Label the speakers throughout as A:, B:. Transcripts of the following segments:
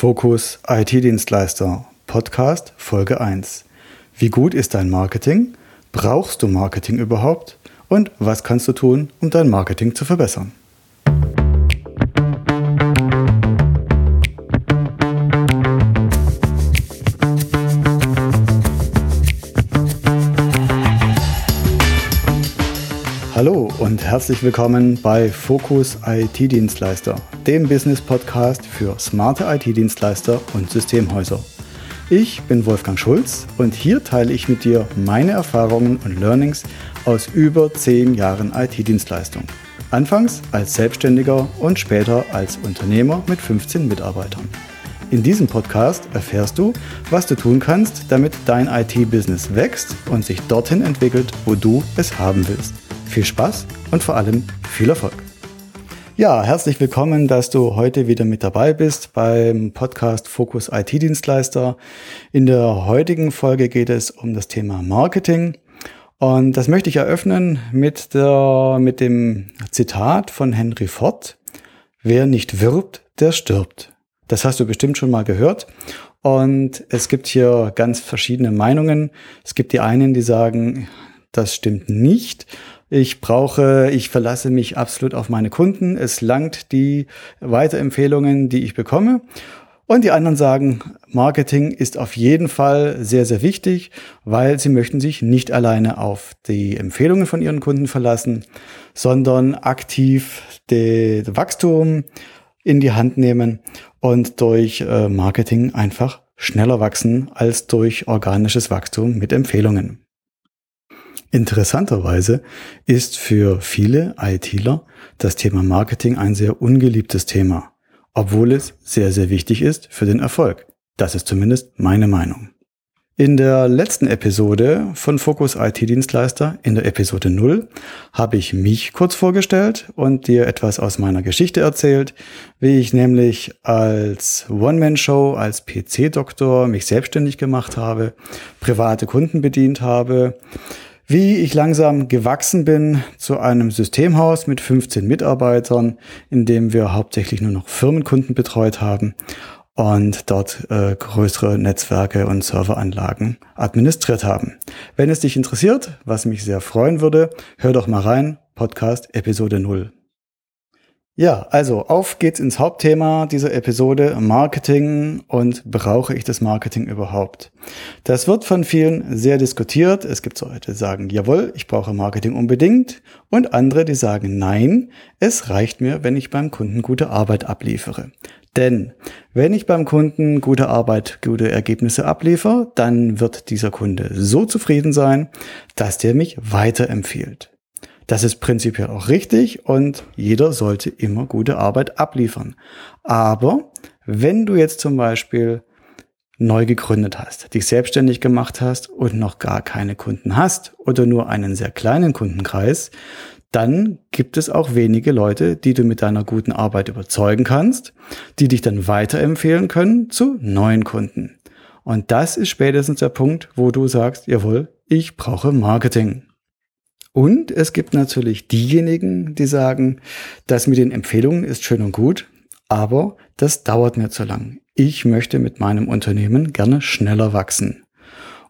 A: Fokus IT-Dienstleister Podcast Folge 1. Wie gut ist dein Marketing? Brauchst du Marketing überhaupt? Und was kannst du tun, um dein Marketing zu verbessern? Herzlich willkommen bei Fokus IT-Dienstleister, dem Business-Podcast für smarte IT-Dienstleister und Systemhäuser. Ich bin Wolfgang Schulz und hier teile ich mit dir meine Erfahrungen und Learnings aus über zehn Jahren IT-Dienstleistung. Anfangs als Selbstständiger und später als Unternehmer mit 15 Mitarbeitern. In diesem Podcast erfährst du, was du tun kannst, damit dein IT-Business wächst und sich dorthin entwickelt, wo du es haben willst viel Spaß und vor allem viel Erfolg. Ja, herzlich willkommen, dass du heute wieder mit dabei bist beim Podcast Fokus IT-Dienstleister. In der heutigen Folge geht es um das Thema Marketing. Und das möchte ich eröffnen mit, der, mit dem Zitat von Henry Ford. Wer nicht wirbt, der stirbt. Das hast du bestimmt schon mal gehört. Und es gibt hier ganz verschiedene Meinungen. Es gibt die einen, die sagen, das stimmt nicht. Ich brauche, ich verlasse mich absolut auf meine Kunden. Es langt die Weiterempfehlungen, die ich bekomme. Und die anderen sagen, Marketing ist auf jeden Fall sehr, sehr wichtig, weil sie möchten sich nicht alleine auf die Empfehlungen von ihren Kunden verlassen, sondern aktiv das Wachstum in die Hand nehmen und durch äh, Marketing einfach schneller wachsen als durch organisches Wachstum mit Empfehlungen. Interessanterweise ist für viele ITler das Thema Marketing ein sehr ungeliebtes Thema, obwohl es sehr, sehr wichtig ist für den Erfolg. Das ist zumindest meine Meinung. In der letzten Episode von Focus IT-Dienstleister, in der Episode 0, habe ich mich kurz vorgestellt und dir etwas aus meiner Geschichte erzählt, wie ich nämlich als One-Man-Show, als PC-Doktor mich selbstständig gemacht habe, private Kunden bedient habe, wie ich langsam gewachsen bin zu einem Systemhaus mit 15 Mitarbeitern, in dem wir hauptsächlich nur noch Firmenkunden betreut haben und dort äh, größere Netzwerke und Serveranlagen administriert haben. Wenn es dich interessiert, was mich sehr freuen würde, hör doch mal rein, Podcast Episode 0. Ja, also auf geht's ins Hauptthema dieser Episode Marketing und brauche ich das Marketing überhaupt? Das wird von vielen sehr diskutiert. Es gibt Leute, die sagen, jawohl, ich brauche Marketing unbedingt und andere, die sagen, nein, es reicht mir, wenn ich beim Kunden gute Arbeit abliefere. Denn wenn ich beim Kunden gute Arbeit, gute Ergebnisse abliefere, dann wird dieser Kunde so zufrieden sein, dass der mich weiterempfiehlt. Das ist prinzipiell auch richtig und jeder sollte immer gute Arbeit abliefern. Aber wenn du jetzt zum Beispiel neu gegründet hast, dich selbstständig gemacht hast und noch gar keine Kunden hast oder nur einen sehr kleinen Kundenkreis, dann gibt es auch wenige Leute, die du mit deiner guten Arbeit überzeugen kannst, die dich dann weiterempfehlen können zu neuen Kunden. Und das ist spätestens der Punkt, wo du sagst, jawohl, ich brauche Marketing. Und es gibt natürlich diejenigen, die sagen, das mit den Empfehlungen ist schön und gut, aber das dauert mir zu lang. Ich möchte mit meinem Unternehmen gerne schneller wachsen.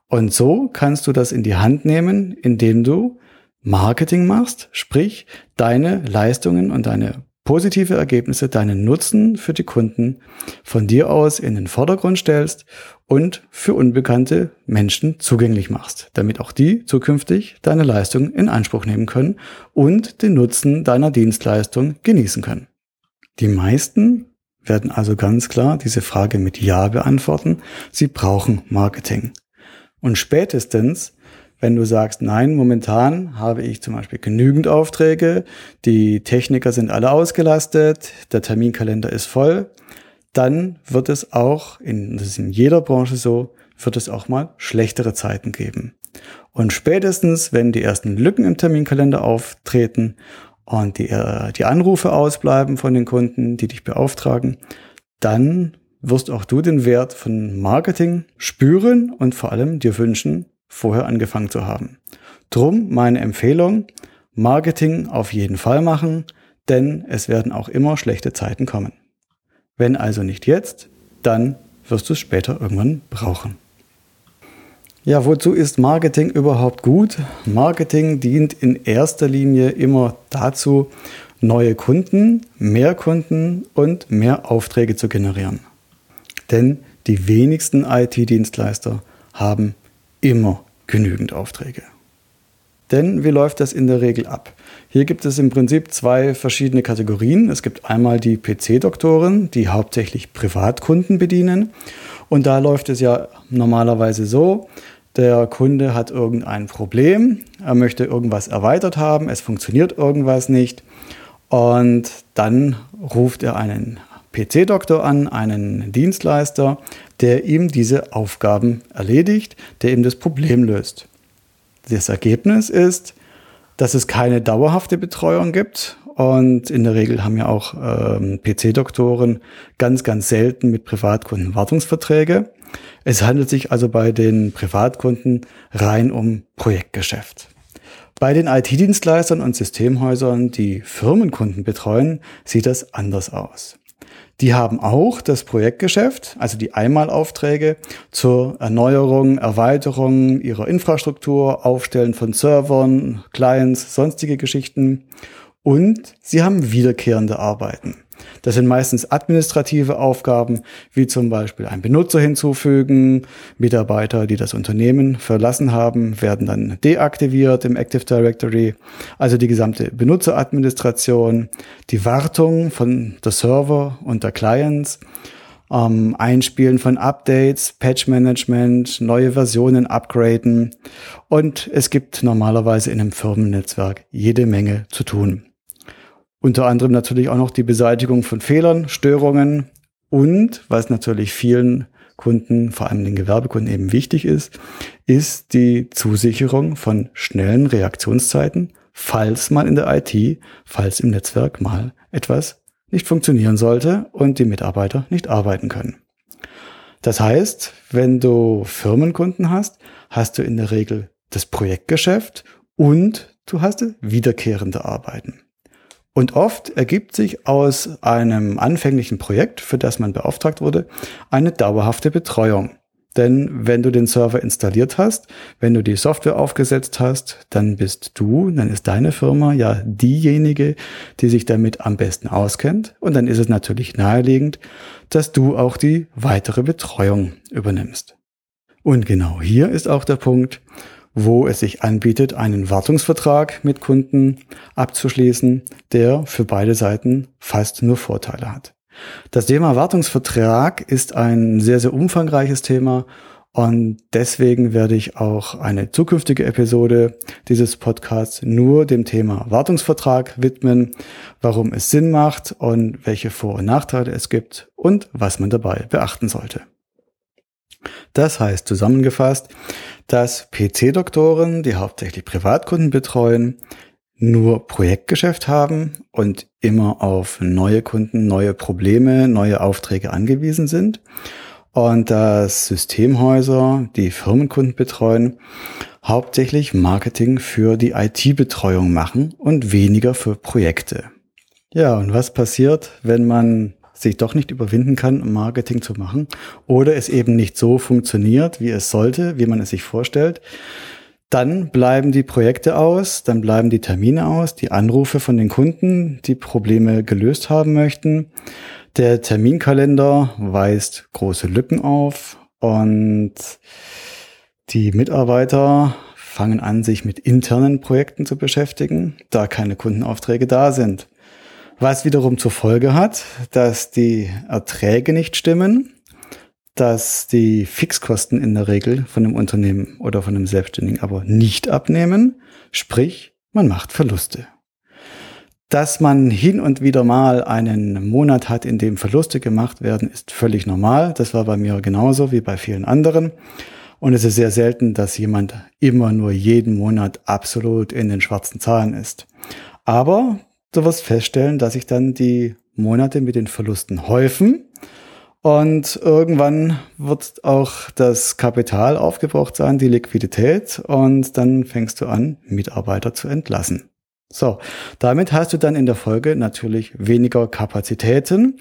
A: Und so kannst du das in die Hand nehmen, indem du Marketing machst, sprich deine Leistungen und deine positive Ergebnisse, deinen Nutzen für die Kunden von dir aus in den Vordergrund stellst und für unbekannte Menschen zugänglich machst, damit auch die zukünftig deine Leistung in Anspruch nehmen können und den Nutzen deiner Dienstleistung genießen können. Die meisten werden also ganz klar diese Frage mit Ja beantworten. Sie brauchen Marketing. Und spätestens, wenn du sagst, nein, momentan habe ich zum Beispiel genügend Aufträge, die Techniker sind alle ausgelastet, der Terminkalender ist voll, dann wird es auch, in, das ist in jeder Branche so, wird es auch mal schlechtere Zeiten geben. Und spätestens, wenn die ersten Lücken im Terminkalender auftreten und die, äh, die Anrufe ausbleiben von den Kunden, die dich beauftragen, dann wirst auch du den Wert von Marketing spüren und vor allem dir wünschen, vorher angefangen zu haben. Drum meine Empfehlung, Marketing auf jeden Fall machen, denn es werden auch immer schlechte Zeiten kommen. Wenn also nicht jetzt, dann wirst du es später irgendwann brauchen. Ja, wozu ist Marketing überhaupt gut? Marketing dient in erster Linie immer dazu, neue Kunden, mehr Kunden und mehr Aufträge zu generieren. Denn die wenigsten IT-Dienstleister haben immer genügend Aufträge. Denn wie läuft das in der Regel ab? Hier gibt es im Prinzip zwei verschiedene Kategorien. Es gibt einmal die PC-Doktoren, die hauptsächlich Privatkunden bedienen. Und da läuft es ja normalerweise so, der Kunde hat irgendein Problem, er möchte irgendwas erweitert haben, es funktioniert irgendwas nicht. Und dann ruft er einen PC-Doktor an, einen Dienstleister, der ihm diese Aufgaben erledigt, der ihm das Problem löst. Das Ergebnis ist, dass es keine dauerhafte Betreuung gibt. Und in der Regel haben ja auch ähm, PC-Doktoren ganz, ganz selten mit Privatkunden Wartungsverträge. Es handelt sich also bei den Privatkunden rein um Projektgeschäft. Bei den IT-Dienstleistern und Systemhäusern, die Firmenkunden betreuen, sieht das anders aus. Die haben auch das Projektgeschäft, also die Einmalaufträge zur Erneuerung, Erweiterung ihrer Infrastruktur, Aufstellen von Servern, Clients, sonstige Geschichten. Und sie haben wiederkehrende Arbeiten. Das sind meistens administrative Aufgaben, wie zum Beispiel ein Benutzer hinzufügen. Mitarbeiter, die das Unternehmen verlassen haben, werden dann deaktiviert im Active Directory. Also die gesamte Benutzeradministration, die Wartung von der Server und der Clients, ähm, Einspielen von Updates, Patch-Management, neue Versionen upgraden. Und es gibt normalerweise in einem Firmennetzwerk jede Menge zu tun. Unter anderem natürlich auch noch die Beseitigung von Fehlern, Störungen und, was natürlich vielen Kunden, vor allem den Gewerbekunden eben wichtig ist, ist die Zusicherung von schnellen Reaktionszeiten, falls mal in der IT, falls im Netzwerk mal etwas nicht funktionieren sollte und die Mitarbeiter nicht arbeiten können. Das heißt, wenn du Firmenkunden hast, hast du in der Regel das Projektgeschäft und du hast wiederkehrende Arbeiten. Und oft ergibt sich aus einem anfänglichen Projekt, für das man beauftragt wurde, eine dauerhafte Betreuung. Denn wenn du den Server installiert hast, wenn du die Software aufgesetzt hast, dann bist du, dann ist deine Firma ja diejenige, die sich damit am besten auskennt. Und dann ist es natürlich naheliegend, dass du auch die weitere Betreuung übernimmst. Und genau hier ist auch der Punkt, wo es sich anbietet, einen Wartungsvertrag mit Kunden abzuschließen, der für beide Seiten fast nur Vorteile hat. Das Thema Wartungsvertrag ist ein sehr, sehr umfangreiches Thema und deswegen werde ich auch eine zukünftige Episode dieses Podcasts nur dem Thema Wartungsvertrag widmen, warum es Sinn macht und welche Vor- und Nachteile es gibt und was man dabei beachten sollte. Das heißt zusammengefasst, dass PC-Doktoren, die hauptsächlich Privatkunden betreuen, nur Projektgeschäft haben und immer auf neue Kunden, neue Probleme, neue Aufträge angewiesen sind. Und dass Systemhäuser, die Firmenkunden betreuen, hauptsächlich Marketing für die IT-Betreuung machen und weniger für Projekte. Ja, und was passiert, wenn man sich doch nicht überwinden kann, Marketing zu machen oder es eben nicht so funktioniert, wie es sollte, wie man es sich vorstellt, dann bleiben die Projekte aus, dann bleiben die Termine aus, die Anrufe von den Kunden, die Probleme gelöst haben möchten. Der Terminkalender weist große Lücken auf und die Mitarbeiter fangen an, sich mit internen Projekten zu beschäftigen, da keine Kundenaufträge da sind. Was wiederum zur Folge hat, dass die Erträge nicht stimmen, dass die Fixkosten in der Regel von dem Unternehmen oder von dem Selbstständigen aber nicht abnehmen. Sprich, man macht Verluste. Dass man hin und wieder mal einen Monat hat, in dem Verluste gemacht werden, ist völlig normal. Das war bei mir genauso wie bei vielen anderen. Und es ist sehr selten, dass jemand immer nur jeden Monat absolut in den schwarzen Zahlen ist. Aber du wirst feststellen, dass sich dann die Monate mit den Verlusten häufen. Und irgendwann wird auch das Kapital aufgebraucht sein, die Liquidität. Und dann fängst du an, Mitarbeiter zu entlassen. So, damit hast du dann in der Folge natürlich weniger Kapazitäten,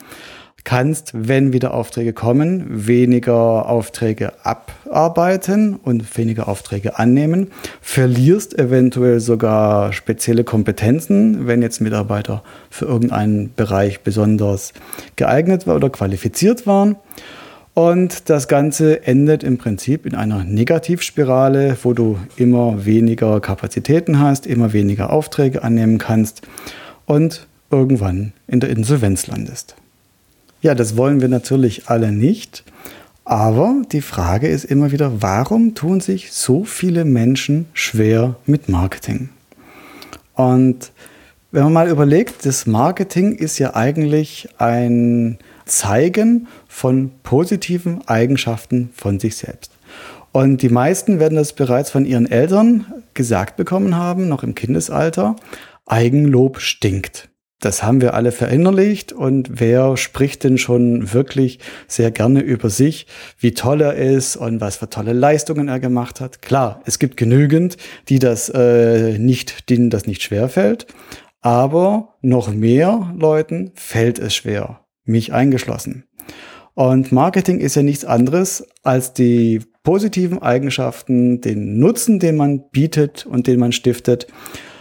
A: kannst, wenn wieder Aufträge kommen, weniger Aufträge abarbeiten und weniger Aufträge annehmen, verlierst eventuell sogar spezielle Kompetenzen, wenn jetzt Mitarbeiter für irgendeinen Bereich besonders geeignet oder qualifiziert waren. Und das Ganze endet im Prinzip in einer Negativspirale, wo du immer weniger Kapazitäten hast, immer weniger Aufträge annehmen kannst und irgendwann in der Insolvenz landest. Ja, das wollen wir natürlich alle nicht. Aber die Frage ist immer wieder, warum tun sich so viele Menschen schwer mit Marketing? Und wenn man mal überlegt, das Marketing ist ja eigentlich ein Zeigen von positiven Eigenschaften von sich selbst. Und die meisten werden das bereits von ihren Eltern gesagt bekommen haben, noch im Kindesalter. Eigenlob stinkt. Das haben wir alle verinnerlicht und wer spricht denn schon wirklich sehr gerne über sich, wie toll er ist und was für tolle Leistungen er gemacht hat. Klar, es gibt genügend, die das äh, nicht, denen das nicht schwer fällt, aber noch mehr Leuten fällt es schwer, mich eingeschlossen. Und Marketing ist ja nichts anderes als die positiven Eigenschaften, den Nutzen, den man bietet und den man stiftet,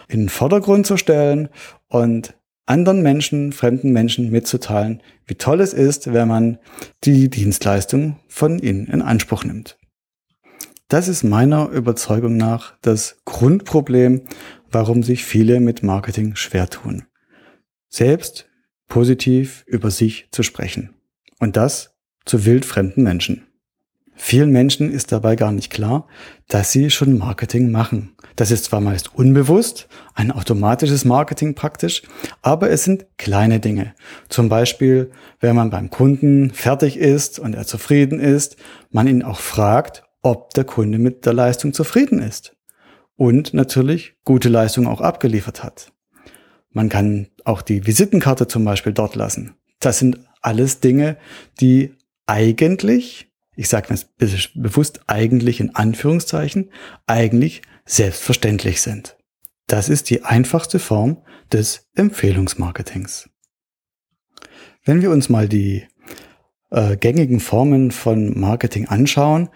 A: in den Vordergrund zu stellen und anderen Menschen, fremden Menschen mitzuteilen, wie toll es ist, wenn man die Dienstleistung von ihnen in Anspruch nimmt. Das ist meiner Überzeugung nach das Grundproblem, warum sich viele mit Marketing schwer tun. Selbst positiv über sich zu sprechen. Und das zu wildfremden Menschen. Vielen Menschen ist dabei gar nicht klar, dass sie schon Marketing machen. Das ist zwar meist unbewusst, ein automatisches Marketing praktisch, aber es sind kleine Dinge. Zum Beispiel, wenn man beim Kunden fertig ist und er zufrieden ist, man ihn auch fragt, ob der Kunde mit der Leistung zufrieden ist. Und natürlich gute Leistung auch abgeliefert hat. Man kann auch die Visitenkarte zum Beispiel dort lassen. Das sind alles Dinge, die eigentlich ich sage mir bewusst eigentlich in Anführungszeichen, eigentlich selbstverständlich sind. Das ist die einfachste Form des Empfehlungsmarketings. Wenn wir uns mal die äh, gängigen Formen von Marketing anschauen,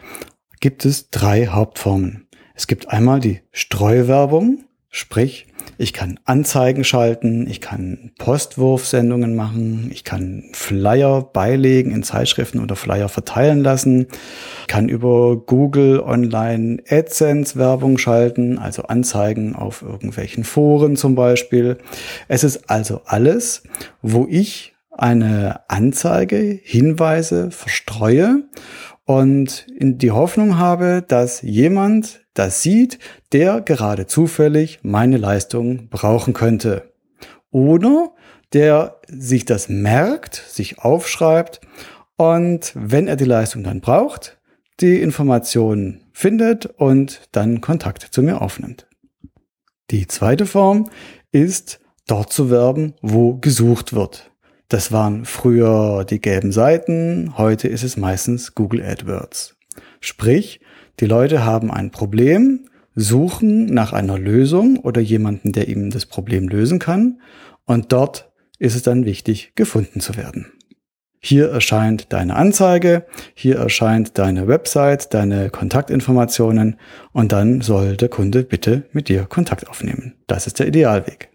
A: gibt es drei Hauptformen. Es gibt einmal die Streuwerbung, Sprich, ich kann Anzeigen schalten, ich kann Postwurfsendungen machen, ich kann Flyer beilegen in Zeitschriften oder Flyer verteilen lassen, kann über Google Online AdSense Werbung schalten, also Anzeigen auf irgendwelchen Foren zum Beispiel. Es ist also alles, wo ich eine Anzeige, Hinweise verstreue und in die Hoffnung habe, dass jemand das sieht, der gerade zufällig meine Leistung brauchen könnte. Oder der sich das merkt, sich aufschreibt und wenn er die Leistung dann braucht, die Informationen findet und dann Kontakt zu mir aufnimmt. Die zweite Form ist, dort zu werben, wo gesucht wird. Das waren früher die gelben Seiten, heute ist es meistens Google AdWords. Sprich, die Leute haben ein Problem, suchen nach einer Lösung oder jemanden, der ihnen das Problem lösen kann und dort ist es dann wichtig, gefunden zu werden. Hier erscheint deine Anzeige, hier erscheint deine Website, deine Kontaktinformationen und dann soll der Kunde bitte mit dir Kontakt aufnehmen. Das ist der Idealweg.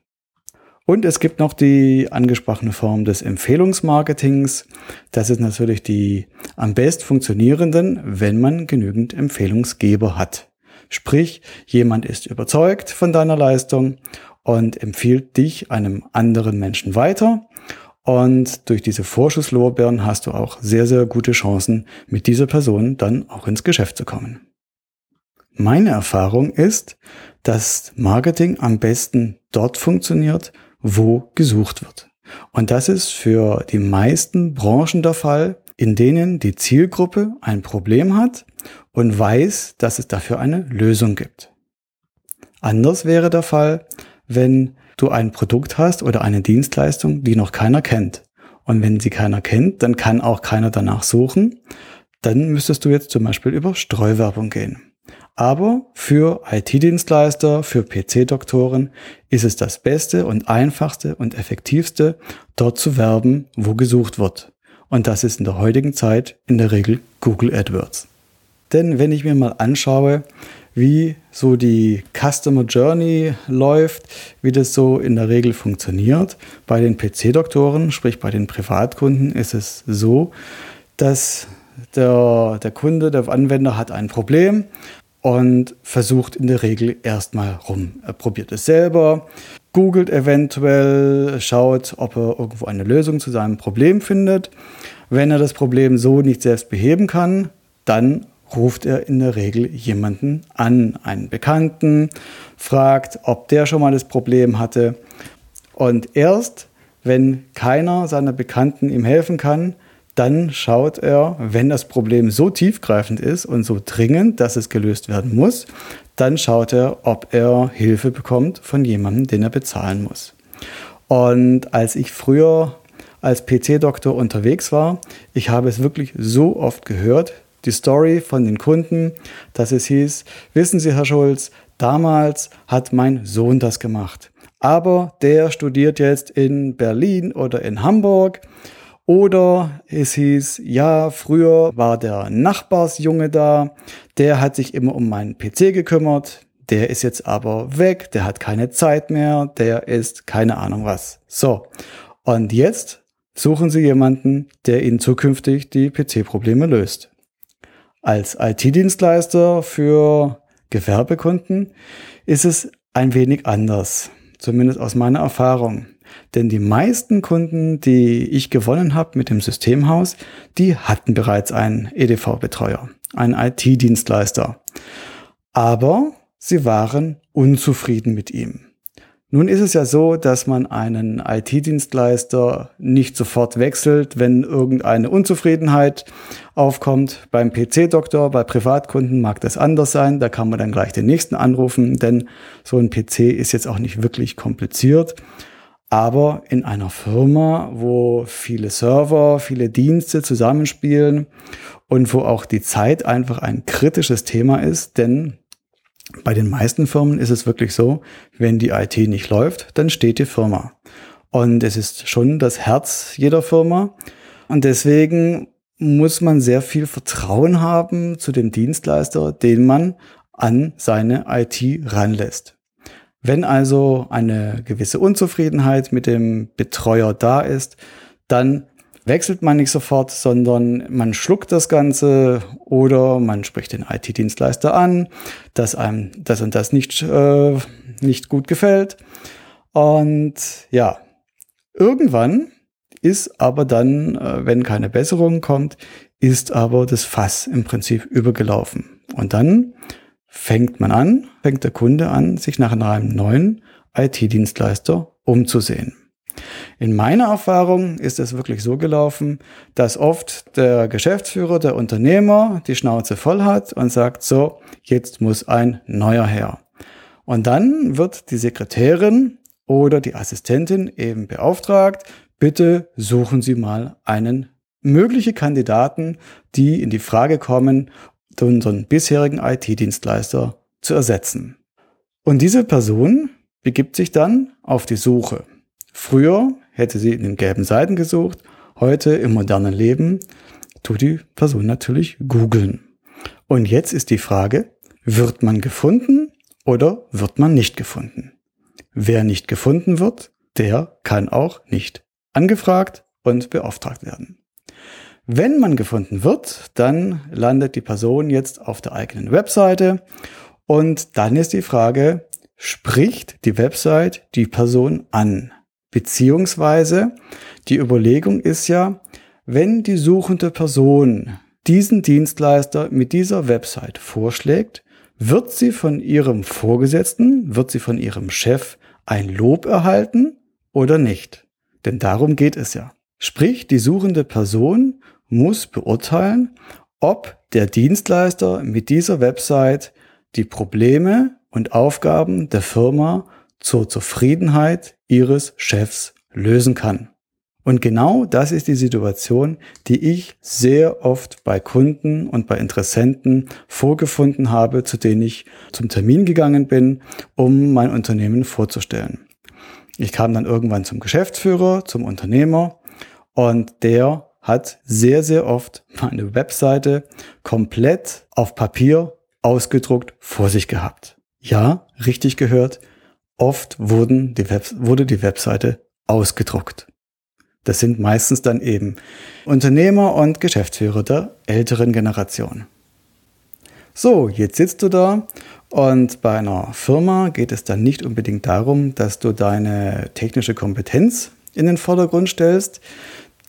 A: Und es gibt noch die angesprochene Form des Empfehlungsmarketings. Das ist natürlich die am best funktionierenden, wenn man genügend Empfehlungsgeber hat. Sprich, jemand ist überzeugt von deiner Leistung und empfiehlt dich einem anderen Menschen weiter. Und durch diese Vorschusslorbeeren hast du auch sehr, sehr gute Chancen, mit dieser Person dann auch ins Geschäft zu kommen. Meine Erfahrung ist, dass Marketing am besten dort funktioniert, wo gesucht wird. Und das ist für die meisten Branchen der Fall, in denen die Zielgruppe ein Problem hat und weiß, dass es dafür eine Lösung gibt. Anders wäre der Fall, wenn du ein Produkt hast oder eine Dienstleistung, die noch keiner kennt. Und wenn sie keiner kennt, dann kann auch keiner danach suchen. Dann müsstest du jetzt zum Beispiel über Streuwerbung gehen. Aber für IT-Dienstleister, für PC-Doktoren ist es das Beste und einfachste und effektivste, dort zu werben, wo gesucht wird. Und das ist in der heutigen Zeit in der Regel Google AdWords. Denn wenn ich mir mal anschaue, wie so die Customer Journey läuft, wie das so in der Regel funktioniert, bei den PC-Doktoren, sprich bei den Privatkunden, ist es so, dass der, der Kunde, der Anwender hat ein Problem und versucht in der Regel erstmal rum. Er probiert es selber, googelt eventuell, schaut, ob er irgendwo eine Lösung zu seinem Problem findet. Wenn er das Problem so nicht selbst beheben kann, dann ruft er in der Regel jemanden an, einen Bekannten, fragt, ob der schon mal das Problem hatte. Und erst, wenn keiner seiner Bekannten ihm helfen kann, dann schaut er, wenn das Problem so tiefgreifend ist und so dringend, dass es gelöst werden muss, dann schaut er, ob er Hilfe bekommt von jemandem, den er bezahlen muss. Und als ich früher als PC-Doktor unterwegs war, ich habe es wirklich so oft gehört, die Story von den Kunden, dass es hieß, wissen Sie, Herr Schulz, damals hat mein Sohn das gemacht. Aber der studiert jetzt in Berlin oder in Hamburg oder es hieß, ja, früher war der Nachbarsjunge da, der hat sich immer um meinen PC gekümmert, der ist jetzt aber weg, der hat keine Zeit mehr, der ist keine Ahnung was. So, und jetzt suchen Sie jemanden, der Ihnen zukünftig die PC-Probleme löst. Als IT-Dienstleister für Gewerbekunden ist es ein wenig anders, zumindest aus meiner Erfahrung. Denn die meisten Kunden, die ich gewonnen habe mit dem Systemhaus, die hatten bereits einen EDV-Betreuer, einen IT-Dienstleister. Aber sie waren unzufrieden mit ihm. Nun ist es ja so, dass man einen IT-Dienstleister nicht sofort wechselt, wenn irgendeine Unzufriedenheit aufkommt. Beim PC-Doktor, bei Privatkunden mag das anders sein. Da kann man dann gleich den nächsten anrufen, denn so ein PC ist jetzt auch nicht wirklich kompliziert. Aber in einer Firma, wo viele Server, viele Dienste zusammenspielen und wo auch die Zeit einfach ein kritisches Thema ist, denn bei den meisten Firmen ist es wirklich so, wenn die IT nicht läuft, dann steht die Firma. Und es ist schon das Herz jeder Firma. Und deswegen muss man sehr viel Vertrauen haben zu dem Dienstleister, den man an seine IT ranlässt. Wenn also eine gewisse Unzufriedenheit mit dem Betreuer da ist, dann wechselt man nicht sofort, sondern man schluckt das Ganze oder man spricht den IT-Dienstleister an, dass einem das und das nicht, äh, nicht gut gefällt. Und ja, irgendwann ist aber dann, äh, wenn keine Besserung kommt, ist aber das Fass im Prinzip übergelaufen. Und dann fängt man an, fängt der Kunde an, sich nach einem neuen IT-Dienstleister umzusehen. In meiner Erfahrung ist es wirklich so gelaufen, dass oft der Geschäftsführer, der Unternehmer die Schnauze voll hat und sagt, so, jetzt muss ein neuer her. Und dann wird die Sekretärin oder die Assistentin eben beauftragt, bitte suchen Sie mal einen mögliche Kandidaten, die in die Frage kommen, unseren bisherigen IT-Dienstleister zu ersetzen. Und diese Person begibt sich dann auf die Suche. Früher hätte sie in den gelben Seiten gesucht, heute im modernen Leben tut die Person natürlich googeln. Und jetzt ist die Frage, wird man gefunden oder wird man nicht gefunden? Wer nicht gefunden wird, der kann auch nicht angefragt und beauftragt werden. Wenn man gefunden wird, dann landet die Person jetzt auf der eigenen Webseite und dann ist die Frage, spricht die Website die Person an? Beziehungsweise die Überlegung ist ja, wenn die suchende Person diesen Dienstleister mit dieser Website vorschlägt, wird sie von ihrem Vorgesetzten, wird sie von ihrem Chef ein Lob erhalten oder nicht? Denn darum geht es ja. Sprich, die suchende Person muss beurteilen, ob der Dienstleister mit dieser Website die Probleme und Aufgaben der Firma zur Zufriedenheit ihres Chefs lösen kann. Und genau das ist die Situation, die ich sehr oft bei Kunden und bei Interessenten vorgefunden habe, zu denen ich zum Termin gegangen bin, um mein Unternehmen vorzustellen. Ich kam dann irgendwann zum Geschäftsführer, zum Unternehmer und der hat sehr, sehr oft meine Webseite komplett auf Papier ausgedruckt vor sich gehabt. Ja, richtig gehört. Oft wurden die Web wurde die Webseite ausgedruckt. Das sind meistens dann eben Unternehmer und Geschäftsführer der älteren Generation. So, jetzt sitzt du da und bei einer Firma geht es dann nicht unbedingt darum, dass du deine technische Kompetenz in den Vordergrund stellst,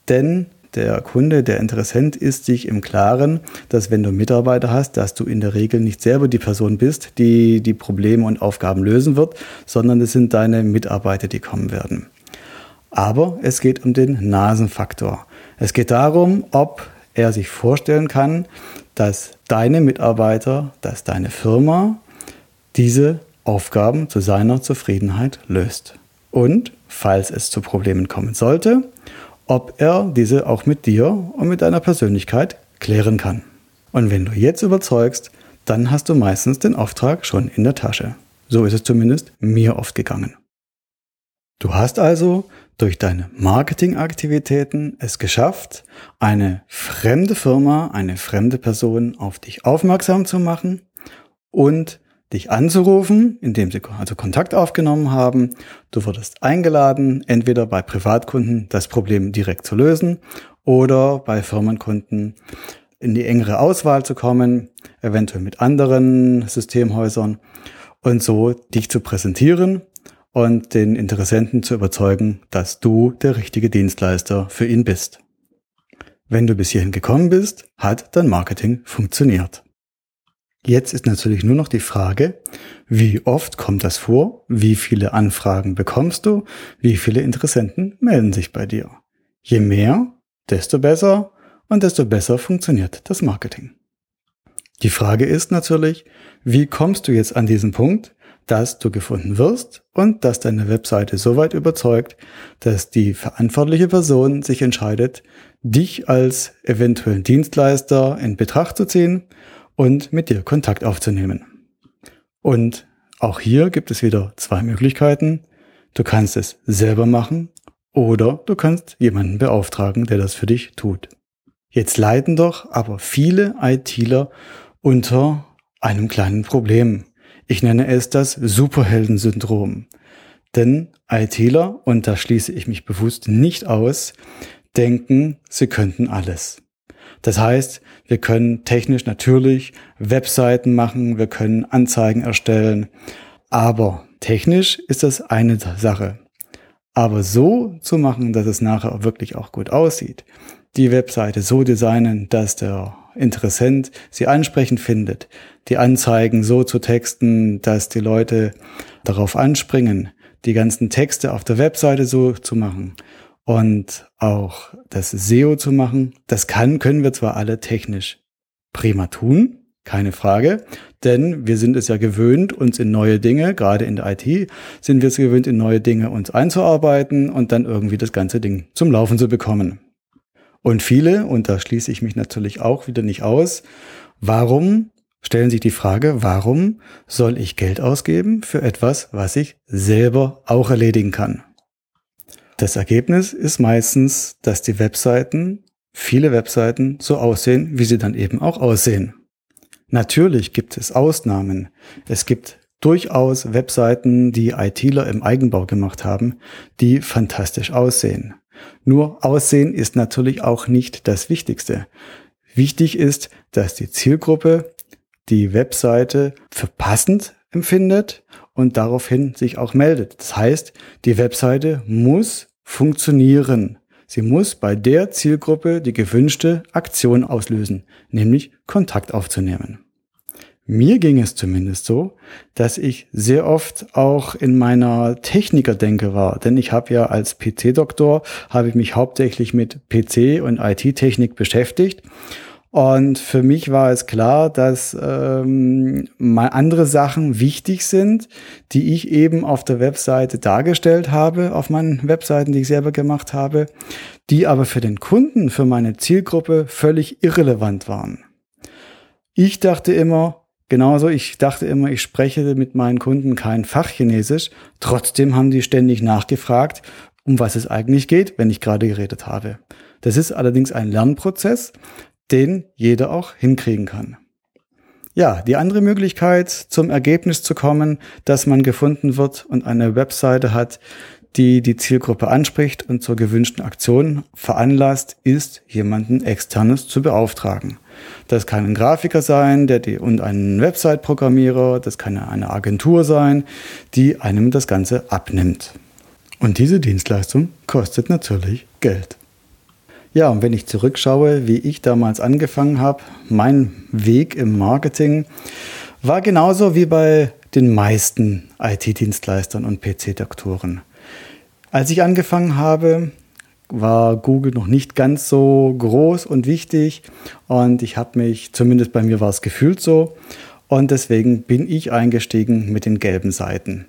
A: denn der Kunde, der Interessent ist sich im Klaren, dass wenn du Mitarbeiter hast, dass du in der Regel nicht selber die Person bist, die die Probleme und Aufgaben lösen wird, sondern es sind deine Mitarbeiter, die kommen werden. Aber es geht um den Nasenfaktor. Es geht darum, ob er sich vorstellen kann, dass deine Mitarbeiter, dass deine Firma diese Aufgaben zu seiner Zufriedenheit löst. Und, falls es zu Problemen kommen sollte, ob er diese auch mit dir und mit deiner Persönlichkeit klären kann. Und wenn du jetzt überzeugst, dann hast du meistens den Auftrag schon in der Tasche. So ist es zumindest mir oft gegangen. Du hast also durch deine Marketingaktivitäten es geschafft, eine fremde Firma, eine fremde Person auf dich aufmerksam zu machen und dich anzurufen, indem sie also Kontakt aufgenommen haben. Du wurdest eingeladen, entweder bei Privatkunden das Problem direkt zu lösen oder bei Firmenkunden in die engere Auswahl zu kommen, eventuell mit anderen Systemhäusern und so dich zu präsentieren und den Interessenten zu überzeugen, dass du der richtige Dienstleister für ihn bist. Wenn du bis hierhin gekommen bist, hat dein Marketing funktioniert. Jetzt ist natürlich nur noch die Frage, wie oft kommt das vor? Wie viele Anfragen bekommst du? Wie viele Interessenten melden sich bei dir? Je mehr, desto besser und desto besser funktioniert das Marketing. Die Frage ist natürlich, wie kommst du jetzt an diesen Punkt, dass du gefunden wirst und dass deine Webseite so weit überzeugt, dass die verantwortliche Person sich entscheidet, dich als eventuellen Dienstleister in Betracht zu ziehen und mit dir Kontakt aufzunehmen. Und auch hier gibt es wieder zwei Möglichkeiten. Du kannst es selber machen oder du kannst jemanden beauftragen, der das für dich tut. Jetzt leiden doch aber viele ITler unter einem kleinen Problem. Ich nenne es das Superheldensyndrom. Denn ITler, und da schließe ich mich bewusst nicht aus, denken, sie könnten alles. Das heißt, wir können technisch natürlich Webseiten machen, wir können Anzeigen erstellen, aber technisch ist das eine Sache. Aber so zu machen, dass es nachher wirklich auch gut aussieht, die Webseite so designen, dass der Interessent sie ansprechend findet, die Anzeigen so zu texten, dass die Leute darauf anspringen, die ganzen Texte auf der Webseite so zu machen und auch das SEO zu machen, das kann, können wir zwar alle technisch prima tun, keine Frage, denn wir sind es ja gewöhnt, uns in neue Dinge, gerade in der IT, sind wir es gewöhnt, in neue Dinge uns einzuarbeiten und dann irgendwie das ganze Ding zum Laufen zu bekommen. Und viele, und da schließe ich mich natürlich auch wieder nicht aus, warum stellen sich die Frage, warum soll ich Geld ausgeben für etwas, was ich selber auch erledigen kann? Das Ergebnis ist meistens, dass die Webseiten, viele Webseiten so aussehen, wie sie dann eben auch aussehen. Natürlich gibt es Ausnahmen. Es gibt durchaus Webseiten, die ITler im Eigenbau gemacht haben, die fantastisch aussehen. Nur Aussehen ist natürlich auch nicht das Wichtigste. Wichtig ist, dass die Zielgruppe die Webseite für passend empfindet und daraufhin sich auch meldet. Das heißt, die Webseite muss funktionieren. Sie muss bei der Zielgruppe die gewünschte Aktion auslösen, nämlich Kontakt aufzunehmen. Mir ging es zumindest so, dass ich sehr oft auch in meiner Technikerdenke war, denn ich habe ja als PC-Doktor habe ich mich hauptsächlich mit PC und IT-Technik beschäftigt und für mich war es klar, dass ähm, mal andere Sachen wichtig sind, die ich eben auf der Webseite dargestellt habe, auf meinen Webseiten, die ich selber gemacht habe, die aber für den Kunden, für meine Zielgruppe völlig irrelevant waren. Ich dachte immer, genauso, ich dachte immer, ich spreche mit meinen Kunden kein Fachchinesisch. Trotzdem haben die ständig nachgefragt, um was es eigentlich geht, wenn ich gerade geredet habe. Das ist allerdings ein Lernprozess, den jeder auch hinkriegen kann. Ja, die andere Möglichkeit, zum Ergebnis zu kommen, dass man gefunden wird und eine Webseite hat, die die Zielgruppe anspricht und zur gewünschten Aktion veranlasst, ist, jemanden externes zu beauftragen. Das kann ein Grafiker sein, der die, und ein Website-Programmierer, das kann eine Agentur sein, die einem das Ganze abnimmt. Und diese Dienstleistung kostet natürlich Geld. Ja, und wenn ich zurückschaue, wie ich damals angefangen habe, mein Weg im Marketing war genauso wie bei den meisten IT-Dienstleistern und PC-Doktoren. Als ich angefangen habe, war Google noch nicht ganz so groß und wichtig und ich habe mich, zumindest bei mir war es gefühlt so, und deswegen bin ich eingestiegen mit den gelben Seiten.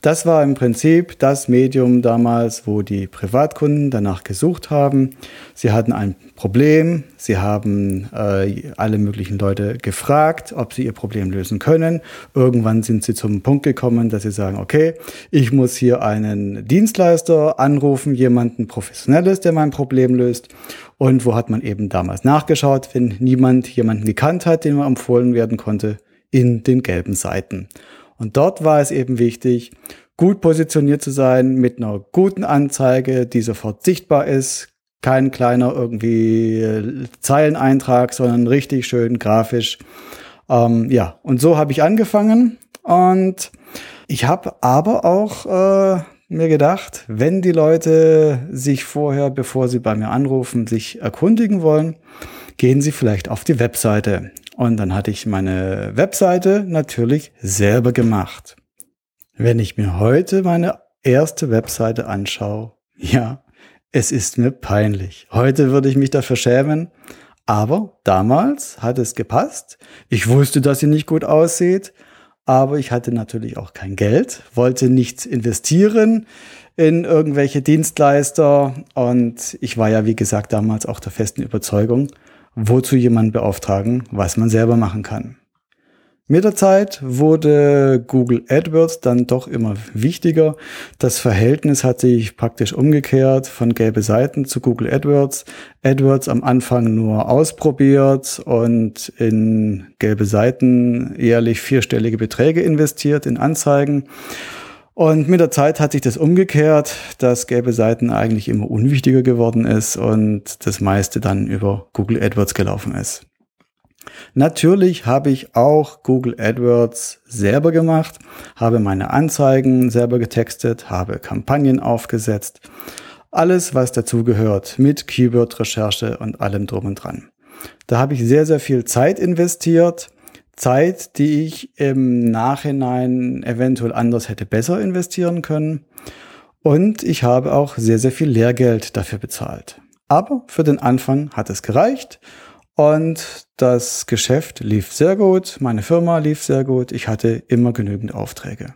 A: Das war im Prinzip das Medium damals, wo die Privatkunden danach gesucht haben. Sie hatten ein Problem, sie haben äh, alle möglichen Leute gefragt, ob sie ihr Problem lösen können. Irgendwann sind sie zum Punkt gekommen, dass sie sagen, okay, ich muss hier einen Dienstleister anrufen, jemanden Professionelles, der mein Problem löst. Und wo hat man eben damals nachgeschaut, wenn niemand jemanden gekannt hat, den man empfohlen werden konnte? In den gelben Seiten. Und dort war es eben wichtig, gut positioniert zu sein mit einer guten Anzeige, die sofort sichtbar ist. Kein kleiner irgendwie äh, Zeileneintrag, sondern richtig schön grafisch. Ähm, ja, und so habe ich angefangen. Und ich habe aber auch äh, mir gedacht, wenn die Leute sich vorher, bevor sie bei mir anrufen, sich erkundigen wollen, gehen sie vielleicht auf die Webseite. Und dann hatte ich meine Webseite natürlich selber gemacht. Wenn ich mir heute meine erste Webseite anschaue, ja, es ist mir peinlich. Heute würde ich mich dafür schämen. Aber damals hat es gepasst. Ich wusste, dass sie nicht gut aussieht. Aber ich hatte natürlich auch kein Geld, wollte nichts investieren in irgendwelche Dienstleister. Und ich war ja, wie gesagt, damals auch der festen Überzeugung, wozu jemand beauftragen, was man selber machen kann. Mit der Zeit wurde Google AdWords dann doch immer wichtiger. Das Verhältnis hat sich praktisch umgekehrt von gelbe Seiten zu Google AdWords. AdWords am Anfang nur ausprobiert und in gelbe Seiten jährlich vierstellige Beträge investiert in Anzeigen. Und mit der Zeit hat sich das umgekehrt, dass gelbe Seiten eigentlich immer unwichtiger geworden ist und das meiste dann über Google AdWords gelaufen ist. Natürlich habe ich auch Google AdWords selber gemacht, habe meine Anzeigen selber getextet, habe Kampagnen aufgesetzt. Alles, was dazugehört mit Keyword-Recherche und allem drum und dran. Da habe ich sehr, sehr viel Zeit investiert Zeit, die ich im Nachhinein eventuell anders hätte besser investieren können. Und ich habe auch sehr, sehr viel Lehrgeld dafür bezahlt. Aber für den Anfang hat es gereicht und das Geschäft lief sehr gut, meine Firma lief sehr gut, ich hatte immer genügend Aufträge.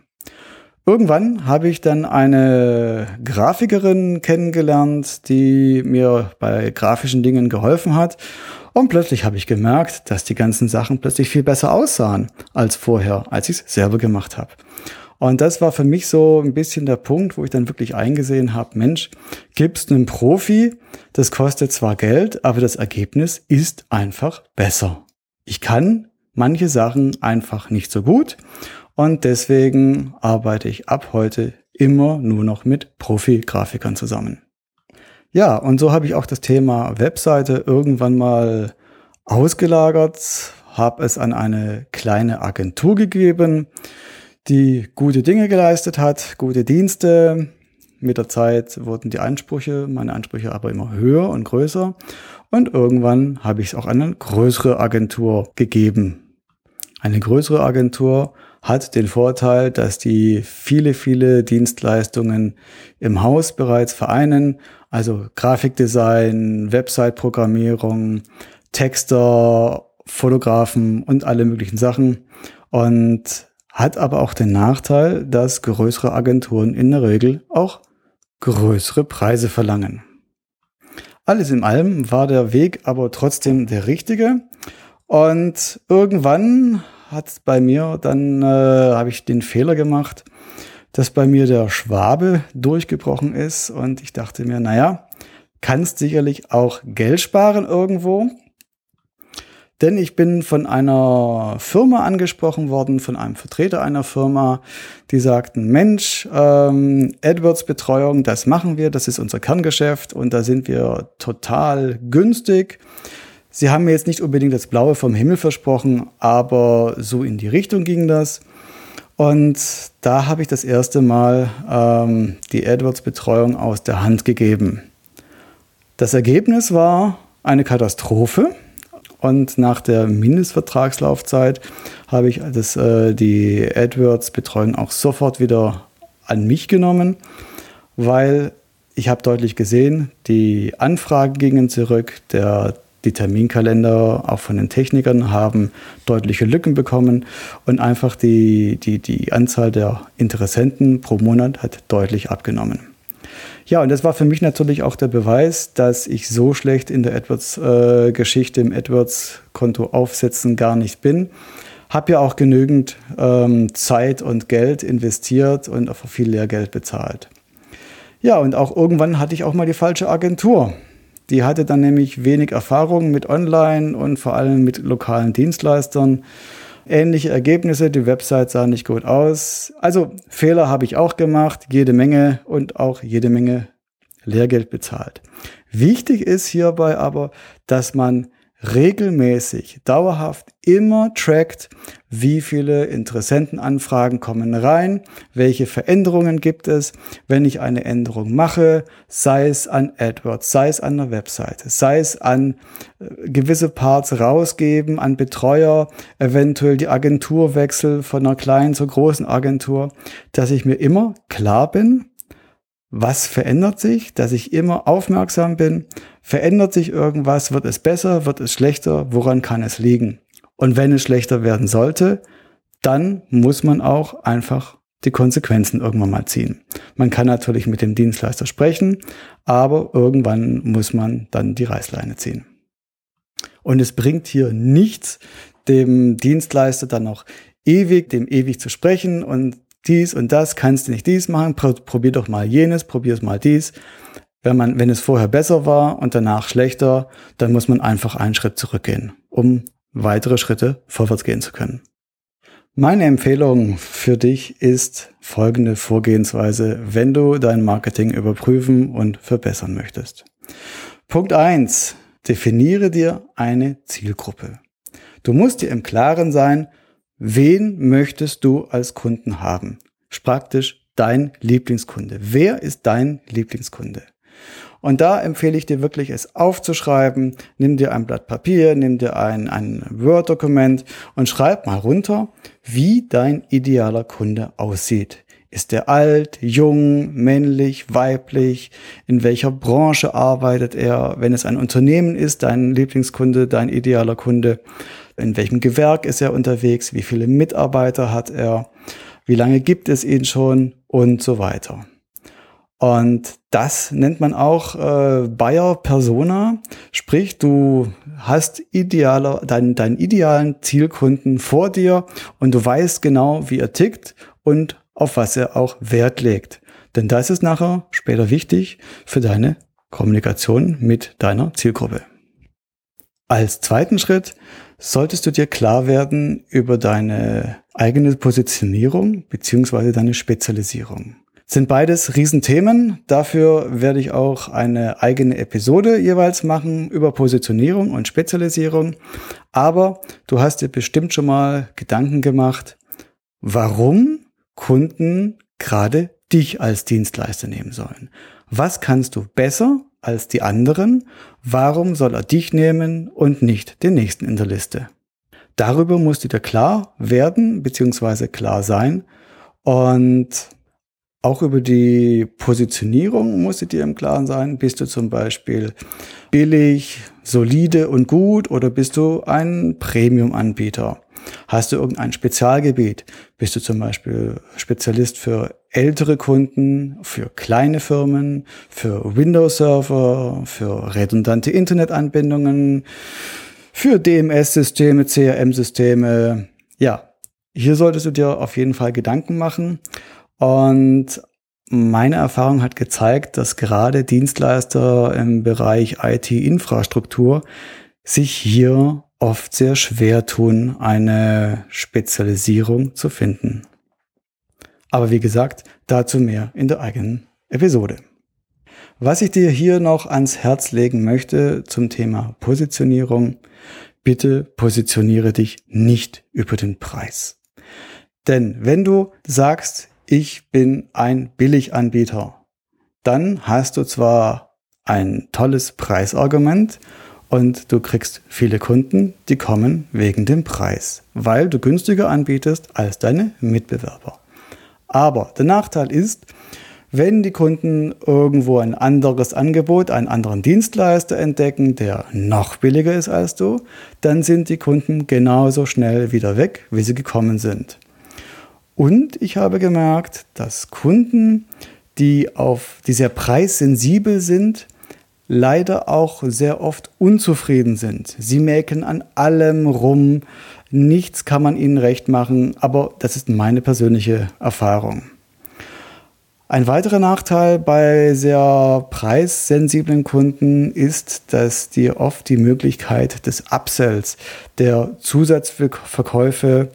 A: Irgendwann habe ich dann eine Grafikerin kennengelernt, die mir bei grafischen Dingen geholfen hat und plötzlich habe ich gemerkt, dass die ganzen Sachen plötzlich viel besser aussahen als vorher, als ich es selber gemacht habe. Und das war für mich so ein bisschen der Punkt, wo ich dann wirklich eingesehen habe, Mensch, gibst einem Profi, das kostet zwar Geld, aber das Ergebnis ist einfach besser. Ich kann manche Sachen einfach nicht so gut und deswegen arbeite ich ab heute immer nur noch mit Profi-Grafikern zusammen. Ja, und so habe ich auch das Thema Webseite irgendwann mal ausgelagert, habe es an eine kleine Agentur gegeben, die gute Dinge geleistet hat, gute Dienste. Mit der Zeit wurden die Ansprüche, meine Ansprüche aber immer höher und größer. Und irgendwann habe ich es auch an eine größere Agentur gegeben. Eine größere Agentur hat den Vorteil, dass die viele, viele Dienstleistungen im Haus bereits vereinen, also Grafikdesign, Website-Programmierung, Texter, Fotografen und alle möglichen Sachen. Und hat aber auch den Nachteil, dass größere Agenturen in der Regel auch größere Preise verlangen. Alles in allem war der Weg aber trotzdem der richtige. Und irgendwann hat bei mir, dann äh, habe ich den Fehler gemacht, dass bei mir der Schwabe durchgebrochen ist und ich dachte mir, naja, kannst sicherlich auch Geld sparen irgendwo. Denn ich bin von einer Firma angesprochen worden, von einem Vertreter einer Firma, die sagten, Mensch, ähm, AdWords-Betreuung, das machen wir, das ist unser Kerngeschäft und da sind wir total günstig. Sie haben mir jetzt nicht unbedingt das Blaue vom Himmel versprochen, aber so in die Richtung ging das. Und da habe ich das erste Mal ähm, die AdWords-Betreuung aus der Hand gegeben. Das Ergebnis war eine Katastrophe. Und nach der Mindestvertragslaufzeit habe ich das, äh, die AdWords-Betreuung auch sofort wieder an mich genommen, weil ich habe deutlich gesehen, die Anfragen gingen zurück, der, die Terminkalender auch von den Technikern haben deutliche Lücken bekommen und einfach die, die, die Anzahl der Interessenten pro Monat hat deutlich abgenommen. Ja, und das war für mich natürlich auch der Beweis, dass ich so schlecht in der AdWords-Geschichte äh, im AdWords-Konto aufsetzen gar nicht bin. Hab ja auch genügend ähm, Zeit und Geld investiert und auch viel Lehrgeld bezahlt. Ja, und auch irgendwann hatte ich auch mal die falsche Agentur. Die hatte dann nämlich wenig Erfahrung mit Online und vor allem mit lokalen Dienstleistern ähnliche Ergebnisse. Die Website sah nicht gut aus. Also Fehler habe ich auch gemacht, jede Menge und auch jede Menge Lehrgeld bezahlt. Wichtig ist hierbei aber, dass man regelmäßig, dauerhaft immer trackt, wie viele Interessentenanfragen kommen rein, welche Veränderungen gibt es, wenn ich eine Änderung mache, sei es an AdWords, sei es an der Webseite, sei es an äh, gewisse Parts rausgeben, an Betreuer, eventuell die Agenturwechsel von einer kleinen zur großen Agentur, dass ich mir immer klar bin, was verändert sich, dass ich immer aufmerksam bin, verändert sich irgendwas, wird es besser, wird es schlechter, woran kann es liegen? Und wenn es schlechter werden sollte, dann muss man auch einfach die Konsequenzen irgendwann mal ziehen. Man kann natürlich mit dem Dienstleister sprechen, aber irgendwann muss man dann die Reißleine ziehen. Und es bringt hier nichts, dem Dienstleister dann noch ewig, dem ewig zu sprechen und dies und das, kannst du nicht dies machen, probier doch mal jenes, probier es mal dies. Wenn man, wenn es vorher besser war und danach schlechter, dann muss man einfach einen Schritt zurückgehen, um weitere Schritte vorwärts gehen zu können. Meine Empfehlung für dich ist folgende Vorgehensweise, wenn du dein Marketing überprüfen und verbessern möchtest. Punkt eins: Definiere dir eine Zielgruppe. Du musst dir im Klaren sein, Wen möchtest du als Kunden haben? Praktisch dein Lieblingskunde. Wer ist dein Lieblingskunde? Und da empfehle ich dir wirklich, es aufzuschreiben. Nimm dir ein Blatt Papier, nimm dir ein, ein Word-Dokument und schreib mal runter, wie dein idealer Kunde aussieht. Ist er alt, jung, männlich, weiblich? In welcher Branche arbeitet er? Wenn es ein Unternehmen ist, dein Lieblingskunde, dein idealer Kunde, in welchem Gewerk ist er unterwegs, wie viele Mitarbeiter hat er, wie lange gibt es ihn schon und so weiter. Und das nennt man auch äh, Buyer Persona, sprich du hast idealer, deinen, deinen idealen Zielkunden vor dir und du weißt genau, wie er tickt und auf was er auch Wert legt. Denn das ist nachher später wichtig für deine Kommunikation mit deiner Zielgruppe. Als zweiten Schritt solltest du dir klar werden über deine eigene Positionierung beziehungsweise deine Spezialisierung. Sind beides Riesenthemen. Dafür werde ich auch eine eigene Episode jeweils machen über Positionierung und Spezialisierung. Aber du hast dir bestimmt schon mal Gedanken gemacht, warum Kunden gerade dich als Dienstleister nehmen sollen. Was kannst du besser als die anderen, warum soll er dich nehmen und nicht den nächsten in der Liste? Darüber musst du dir klar werden, beziehungsweise klar sein. Und auch über die Positionierung musst du dir im Klaren sein. Bist du zum Beispiel billig, solide und gut oder bist du ein Premium-Anbieter? Hast du irgendein Spezialgebiet? Bist du zum Beispiel Spezialist für ältere Kunden, für kleine Firmen, für Windows-Server, für redundante Internetanbindungen, für DMS-Systeme, CRM-Systeme? Ja, hier solltest du dir auf jeden Fall Gedanken machen. Und meine Erfahrung hat gezeigt, dass gerade Dienstleister im Bereich IT-Infrastruktur sich hier oft sehr schwer tun, eine Spezialisierung zu finden. Aber wie gesagt, dazu mehr in der eigenen Episode. Was ich dir hier noch ans Herz legen möchte zum Thema Positionierung, bitte positioniere dich nicht über den Preis. Denn wenn du sagst, ich bin ein Billiganbieter, dann hast du zwar ein tolles Preisargument und du kriegst viele Kunden, die kommen wegen dem Preis, weil du günstiger anbietest als deine Mitbewerber. Aber der Nachteil ist, wenn die Kunden irgendwo ein anderes Angebot, einen anderen Dienstleister entdecken, der noch billiger ist als du, dann sind die Kunden genauso schnell wieder weg, wie sie gekommen sind. Und ich habe gemerkt, dass Kunden, die auf, die sehr preissensibel sind, leider auch sehr oft unzufrieden sind. Sie mäkeln an allem rum, nichts kann man ihnen recht machen, aber das ist meine persönliche Erfahrung. Ein weiterer Nachteil bei sehr preissensiblen Kunden ist, dass dir oft die Möglichkeit des Upsells, der Zusatzverkäufe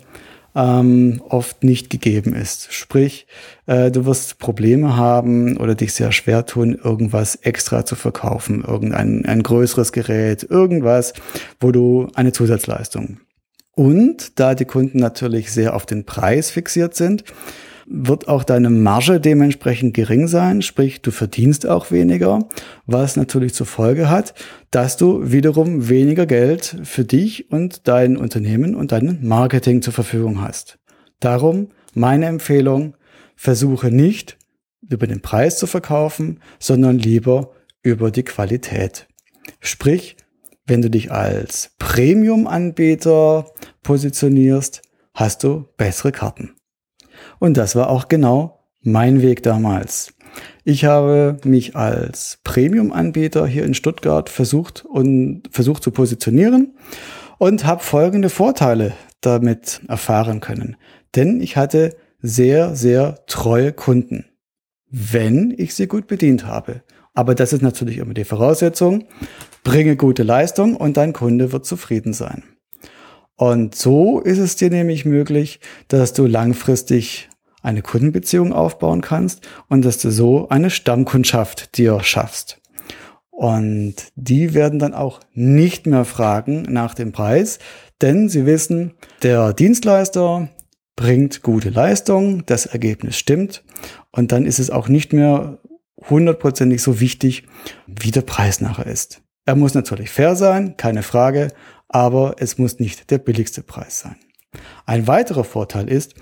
A: ähm, oft nicht gegeben ist. Sprich, äh, du wirst Probleme haben oder dich sehr schwer tun, irgendwas extra zu verkaufen, irgendein ein größeres Gerät, irgendwas, wo du eine Zusatzleistung. Und da die Kunden natürlich sehr auf den Preis fixiert sind, wird auch deine Marge dementsprechend gering sein, sprich du verdienst auch weniger, was natürlich zur Folge hat, dass du wiederum weniger Geld für dich und dein Unternehmen und dein Marketing zur Verfügung hast. Darum meine Empfehlung, versuche nicht über den Preis zu verkaufen, sondern lieber über die Qualität. Sprich, wenn du dich als Premium-Anbieter positionierst, hast du bessere Karten. Und das war auch genau mein Weg damals. Ich habe mich als Premium-Anbieter hier in Stuttgart versucht und versucht zu positionieren und habe folgende Vorteile damit erfahren können. Denn ich hatte sehr, sehr treue Kunden, wenn ich sie gut bedient habe. Aber das ist natürlich immer die Voraussetzung. Bringe gute Leistung und dein Kunde wird zufrieden sein. Und so ist es dir nämlich möglich, dass du langfristig eine Kundenbeziehung aufbauen kannst und dass du so eine Stammkundschaft dir schaffst. Und die werden dann auch nicht mehr fragen nach dem Preis, denn sie wissen, der Dienstleister bringt gute Leistung, das Ergebnis stimmt und dann ist es auch nicht mehr hundertprozentig so wichtig, wie der Preis nachher ist. Er muss natürlich fair sein, keine Frage, aber es muss nicht der billigste Preis sein. Ein weiterer Vorteil ist,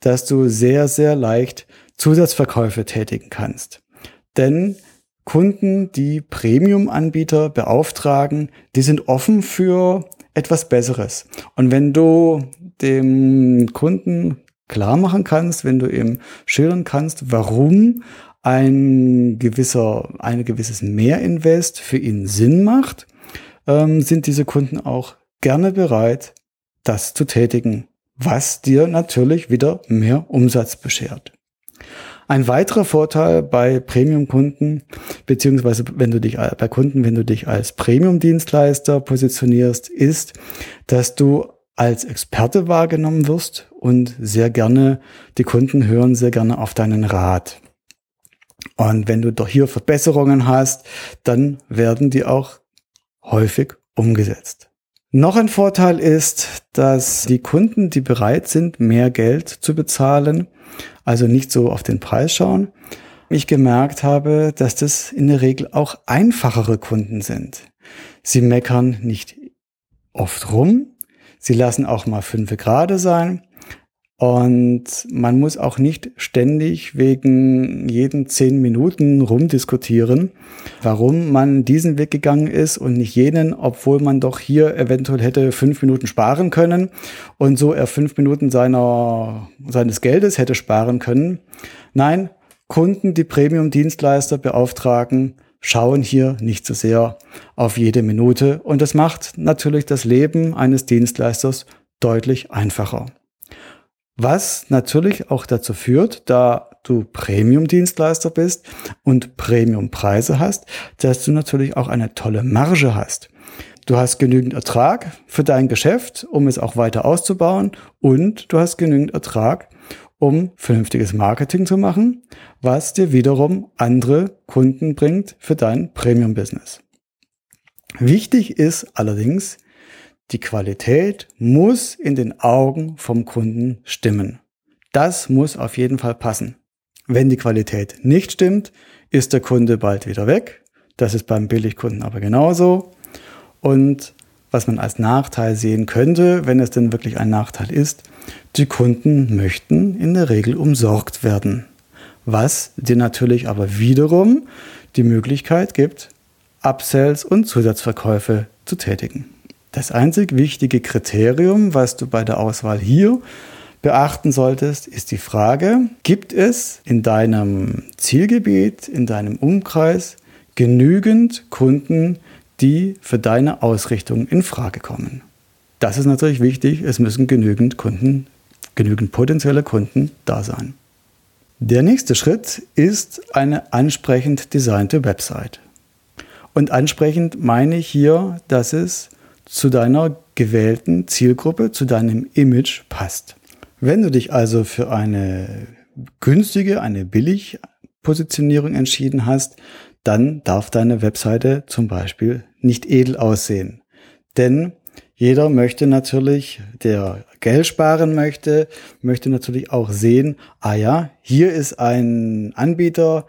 A: dass du sehr, sehr leicht Zusatzverkäufe tätigen kannst. Denn Kunden, die Premium-Anbieter beauftragen, die sind offen für etwas Besseres. Und wenn du dem Kunden klar machen kannst, wenn du ihm schildern kannst, warum ein gewisser, ein gewisses Mehrinvest für ihn Sinn macht, ähm, sind diese Kunden auch gerne bereit, das zu tätigen, was dir natürlich wieder mehr Umsatz beschert. Ein weiterer Vorteil bei Premium-Kunden, beziehungsweise wenn du dich bei Kunden, wenn du dich als Premium-Dienstleister positionierst, ist, dass du als Experte wahrgenommen wirst und sehr gerne, die Kunden hören sehr gerne auf deinen Rat. Und wenn du doch hier Verbesserungen hast, dann werden die auch häufig umgesetzt. Noch ein Vorteil ist, dass die Kunden, die bereit sind, mehr Geld zu bezahlen, also nicht so auf den Preis schauen, ich gemerkt habe, dass das in der Regel auch einfachere Kunden sind. Sie meckern nicht oft rum, sie lassen auch mal fünf Grade sein und man muss auch nicht ständig wegen jeden zehn Minuten rumdiskutieren, warum man diesen Weg gegangen ist und nicht jenen, obwohl man doch hier eventuell hätte fünf Minuten sparen können und so er fünf Minuten seiner, seines Geldes hätte sparen können. Nein, Kunden, die Premium-Dienstleister beauftragen, schauen hier nicht so sehr auf jede Minute und das macht natürlich das Leben eines Dienstleisters deutlich einfacher. Was natürlich auch dazu führt, da du Premium-Dienstleister bist und Premium-Preise hast, dass du natürlich auch eine tolle Marge hast. Du hast genügend Ertrag für dein Geschäft, um es auch weiter auszubauen und du hast genügend Ertrag, um vernünftiges Marketing zu machen, was dir wiederum andere Kunden bringt für dein Premium-Business. Wichtig ist allerdings, die Qualität muss in den Augen vom Kunden stimmen. Das muss auf jeden Fall passen. Wenn die Qualität nicht stimmt, ist der Kunde bald wieder weg. Das ist beim Billigkunden aber genauso. Und was man als Nachteil sehen könnte, wenn es denn wirklich ein Nachteil ist, die Kunden möchten in der Regel umsorgt werden. Was dir natürlich aber wiederum die Möglichkeit gibt, Upsells und Zusatzverkäufe zu tätigen. Das einzig wichtige Kriterium, was du bei der Auswahl hier beachten solltest, ist die Frage, gibt es in deinem Zielgebiet, in deinem Umkreis genügend Kunden, die für deine Ausrichtung in Frage kommen? Das ist natürlich wichtig. Es müssen genügend Kunden, genügend potenzielle Kunden da sein. Der nächste Schritt ist eine ansprechend designte Website. Und ansprechend meine ich hier, dass es zu deiner gewählten Zielgruppe, zu deinem Image passt. Wenn du dich also für eine günstige, eine billig Positionierung entschieden hast, dann darf deine Webseite zum Beispiel nicht edel aussehen. Denn jeder möchte natürlich, der Geld sparen möchte, möchte natürlich auch sehen, ah ja, hier ist ein Anbieter,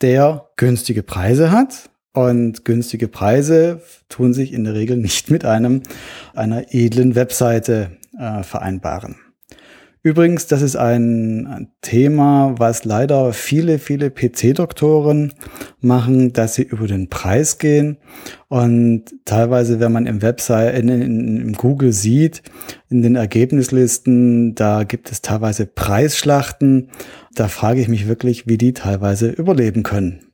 A: der günstige Preise hat. Und günstige Preise tun sich in der Regel nicht mit einem, einer edlen Webseite äh, vereinbaren. Übrigens, das ist ein Thema, was leider viele, viele PC-Doktoren machen, dass sie über den Preis gehen. Und teilweise, wenn man im Website, in, in, in Google sieht, in den Ergebnislisten, da gibt es teilweise Preisschlachten. Da frage ich mich wirklich, wie die teilweise überleben können.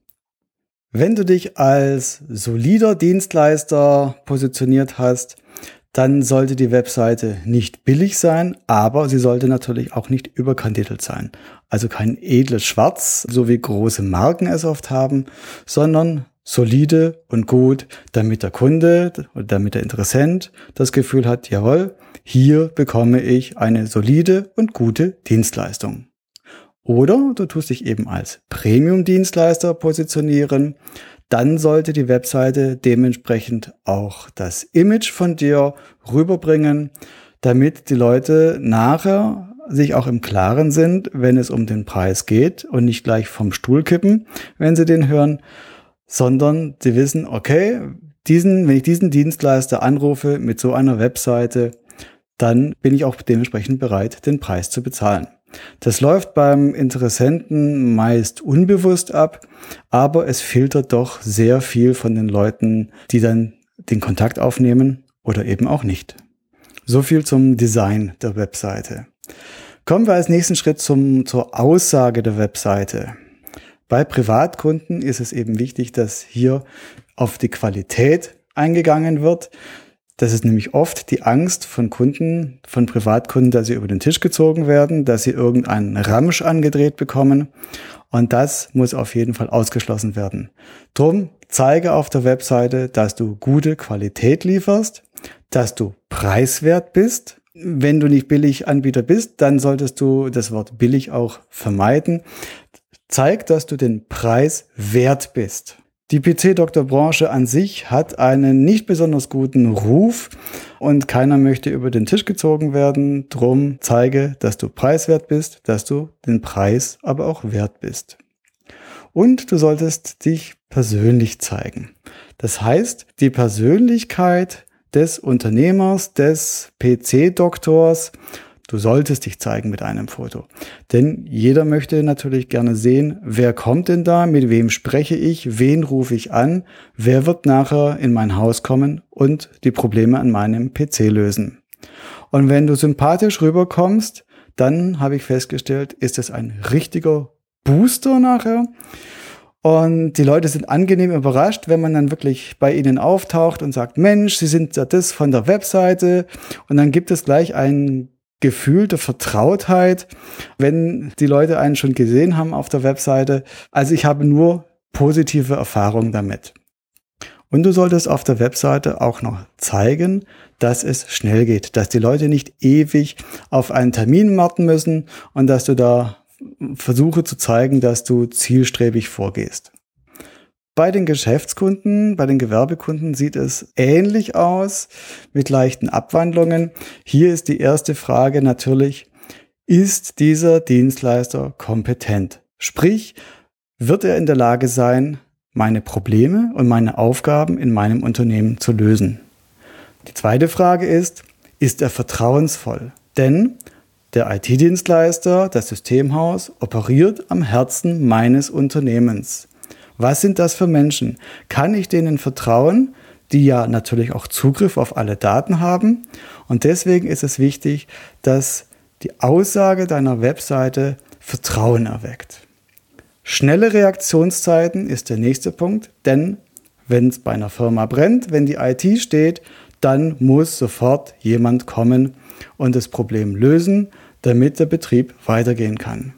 A: Wenn du dich als solider Dienstleister positioniert hast, dann sollte die Webseite nicht billig sein, aber sie sollte natürlich auch nicht überkandidelt sein. Also kein edles Schwarz, so wie große Marken es oft haben, sondern solide und gut, damit der Kunde oder damit der Interessent das Gefühl hat, jawohl, hier bekomme ich eine solide und gute Dienstleistung. Oder du tust dich eben als Premium-Dienstleister positionieren, dann sollte die Webseite dementsprechend auch das Image von dir rüberbringen, damit die Leute nachher sich auch im Klaren sind, wenn es um den Preis geht und nicht gleich vom Stuhl kippen, wenn sie den hören, sondern sie wissen, okay, diesen, wenn ich diesen Dienstleister anrufe mit so einer Webseite, dann bin ich auch dementsprechend bereit, den Preis zu bezahlen. Das läuft beim Interessenten meist unbewusst ab, aber es filtert doch sehr viel von den Leuten, die dann den Kontakt aufnehmen oder eben auch nicht. So viel zum Design der Webseite. Kommen wir als nächsten Schritt zum, zur Aussage der Webseite. Bei Privatkunden ist es eben wichtig, dass hier auf die Qualität eingegangen wird. Das ist nämlich oft die Angst von Kunden, von Privatkunden, dass sie über den Tisch gezogen werden, dass sie irgendeinen Ramsch angedreht bekommen. Und das muss auf jeden Fall ausgeschlossen werden. Drum zeige auf der Webseite, dass du gute Qualität lieferst, dass du preiswert bist. Wenn du nicht billig Anbieter bist, dann solltest du das Wort billig auch vermeiden. Zeig, dass du den Preis wert bist. Die PC-Doktor-Branche an sich hat einen nicht besonders guten Ruf und keiner möchte über den Tisch gezogen werden. Drum zeige, dass du preiswert bist, dass du den Preis aber auch wert bist. Und du solltest dich persönlich zeigen. Das heißt, die Persönlichkeit des Unternehmers, des PC-Doktors Du solltest dich zeigen mit einem Foto. Denn jeder möchte natürlich gerne sehen, wer kommt denn da, mit wem spreche ich, wen rufe ich an, wer wird nachher in mein Haus kommen und die Probleme an meinem PC lösen. Und wenn du sympathisch rüberkommst, dann habe ich festgestellt, ist es ein richtiger Booster nachher. Und die Leute sind angenehm überrascht, wenn man dann wirklich bei ihnen auftaucht und sagt, Mensch, Sie sind ja das von der Webseite. Und dann gibt es gleich ein Gefühl der Vertrautheit, wenn die Leute einen schon gesehen haben auf der Webseite. Also ich habe nur positive Erfahrungen damit. Und du solltest auf der Webseite auch noch zeigen, dass es schnell geht, dass die Leute nicht ewig auf einen Termin warten müssen und dass du da versuche zu zeigen, dass du zielstrebig vorgehst. Bei den Geschäftskunden, bei den Gewerbekunden sieht es ähnlich aus mit leichten Abwandlungen. Hier ist die erste Frage natürlich, ist dieser Dienstleister kompetent? Sprich, wird er in der Lage sein, meine Probleme und meine Aufgaben in meinem Unternehmen zu lösen? Die zweite Frage ist, ist er vertrauensvoll? Denn der IT-Dienstleister, das Systemhaus, operiert am Herzen meines Unternehmens. Was sind das für Menschen? Kann ich denen vertrauen, die ja natürlich auch Zugriff auf alle Daten haben? Und deswegen ist es wichtig, dass die Aussage deiner Webseite Vertrauen erweckt. Schnelle Reaktionszeiten ist der nächste Punkt, denn wenn es bei einer Firma brennt, wenn die IT steht, dann muss sofort jemand kommen und das Problem lösen, damit der Betrieb weitergehen kann.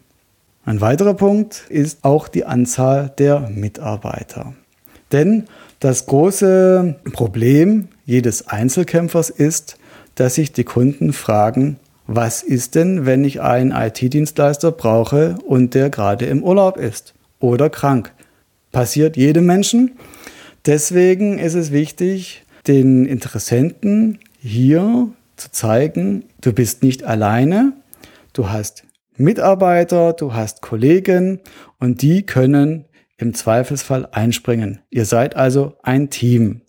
A: Ein weiterer Punkt ist auch die Anzahl der Mitarbeiter. Denn das große Problem jedes Einzelkämpfers ist, dass sich die Kunden fragen, was ist denn, wenn ich einen IT-Dienstleister brauche und der gerade im Urlaub ist oder krank? Passiert jedem Menschen. Deswegen ist es wichtig, den Interessenten hier zu zeigen, du bist nicht alleine, du hast Mitarbeiter, du hast Kollegen und die können im Zweifelsfall einspringen. Ihr seid also ein Team.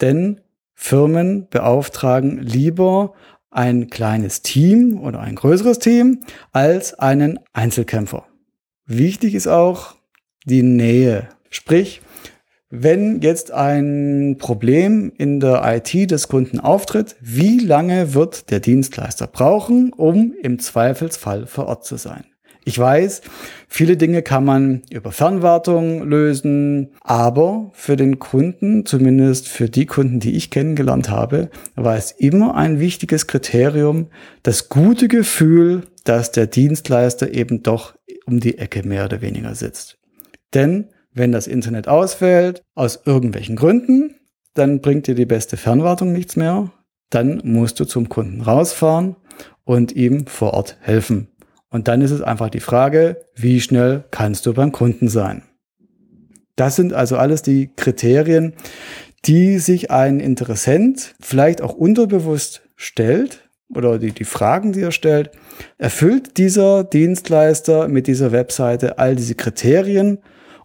A: Denn Firmen beauftragen lieber ein kleines Team oder ein größeres Team als einen Einzelkämpfer. Wichtig ist auch die Nähe. Sprich, wenn jetzt ein Problem in der IT des Kunden auftritt, wie lange wird der Dienstleister brauchen, um im Zweifelsfall vor Ort zu sein? Ich weiß, viele Dinge kann man über Fernwartung lösen, aber für den Kunden, zumindest für die Kunden, die ich kennengelernt habe, war es immer ein wichtiges Kriterium, das gute Gefühl, dass der Dienstleister eben doch um die Ecke mehr oder weniger sitzt. Denn wenn das Internet ausfällt, aus irgendwelchen Gründen, dann bringt dir die beste Fernwartung nichts mehr. Dann musst du zum Kunden rausfahren und ihm vor Ort helfen. Und dann ist es einfach die Frage, wie schnell kannst du beim Kunden sein? Das sind also alles die Kriterien, die sich ein Interessent vielleicht auch unterbewusst stellt oder die, die Fragen, die er stellt. Erfüllt dieser Dienstleister mit dieser Webseite all diese Kriterien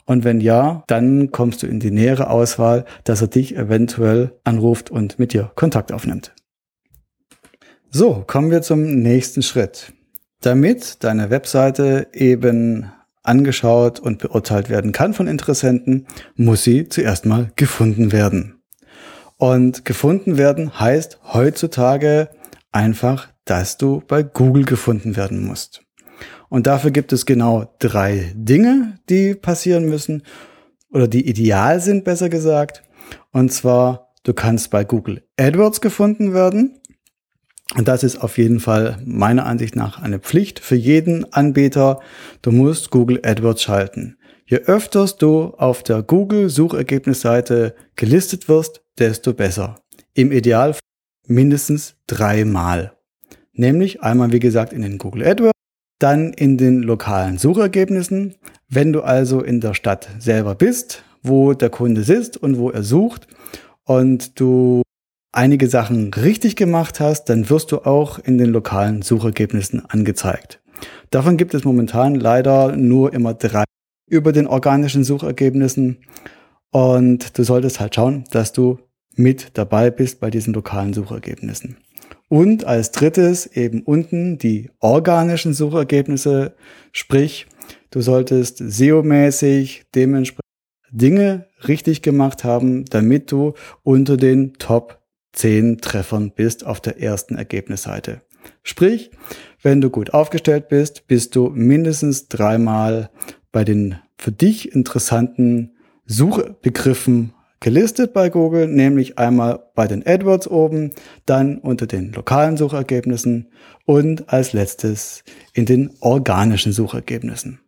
A: und wenn ja, dann kommst du in die nähere Auswahl, dass er dich eventuell anruft und mit dir Kontakt aufnimmt. So, kommen wir zum nächsten Schritt. Damit deine Webseite eben angeschaut und beurteilt werden kann von Interessenten, muss sie zuerst mal gefunden werden. Und gefunden werden heißt heutzutage einfach, dass du bei Google gefunden werden musst. Und dafür gibt es genau drei Dinge, die passieren müssen oder die ideal sind, besser gesagt. Und zwar, du kannst bei Google AdWords gefunden werden. Und das ist auf jeden Fall meiner Ansicht nach eine Pflicht für jeden Anbieter. Du musst Google AdWords schalten. Je öfters du auf der Google Suchergebnisseite gelistet wirst, desto besser. Im Ideal mindestens dreimal. Nämlich einmal, wie gesagt, in den Google AdWords dann in den lokalen Suchergebnissen. Wenn du also in der Stadt selber bist, wo der Kunde sitzt und wo er sucht und du einige Sachen richtig gemacht hast, dann wirst du auch in den lokalen Suchergebnissen angezeigt. Davon gibt es momentan leider nur immer drei über den organischen Suchergebnissen und du solltest halt schauen, dass du mit dabei bist bei diesen lokalen Suchergebnissen. Und als drittes eben unten die organischen Suchergebnisse, sprich, du solltest SEO-mäßig dementsprechend Dinge richtig gemacht haben, damit du unter den Top 10 Treffern bist auf der ersten Ergebnisseite. Sprich, wenn du gut aufgestellt bist, bist du mindestens dreimal bei den für dich interessanten Suchbegriffen gelistet bei Google, nämlich einmal bei den AdWords oben, dann unter den lokalen Suchergebnissen und als letztes in den organischen Suchergebnissen.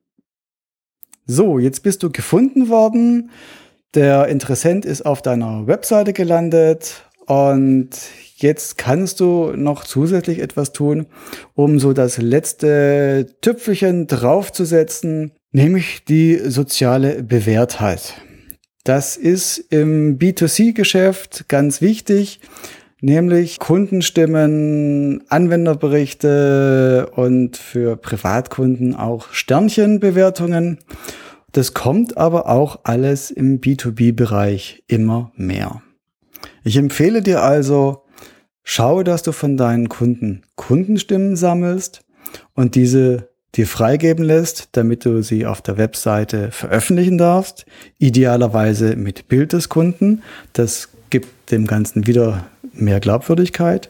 A: So, jetzt bist du gefunden worden. Der Interessent ist auf deiner Webseite gelandet und jetzt kannst du noch zusätzlich etwas tun, um so das letzte Tüpfelchen draufzusetzen, nämlich die soziale Bewährtheit. Das ist im B2C-Geschäft ganz wichtig, nämlich Kundenstimmen, Anwenderberichte und für Privatkunden auch Sternchenbewertungen. Das kommt aber auch alles im B2B-Bereich immer mehr. Ich empfehle dir also, schau, dass du von deinen Kunden Kundenstimmen sammelst und diese dir freigeben lässt, damit du sie auf der Webseite veröffentlichen darfst. Idealerweise mit Bild des Kunden. Das gibt dem Ganzen wieder mehr Glaubwürdigkeit.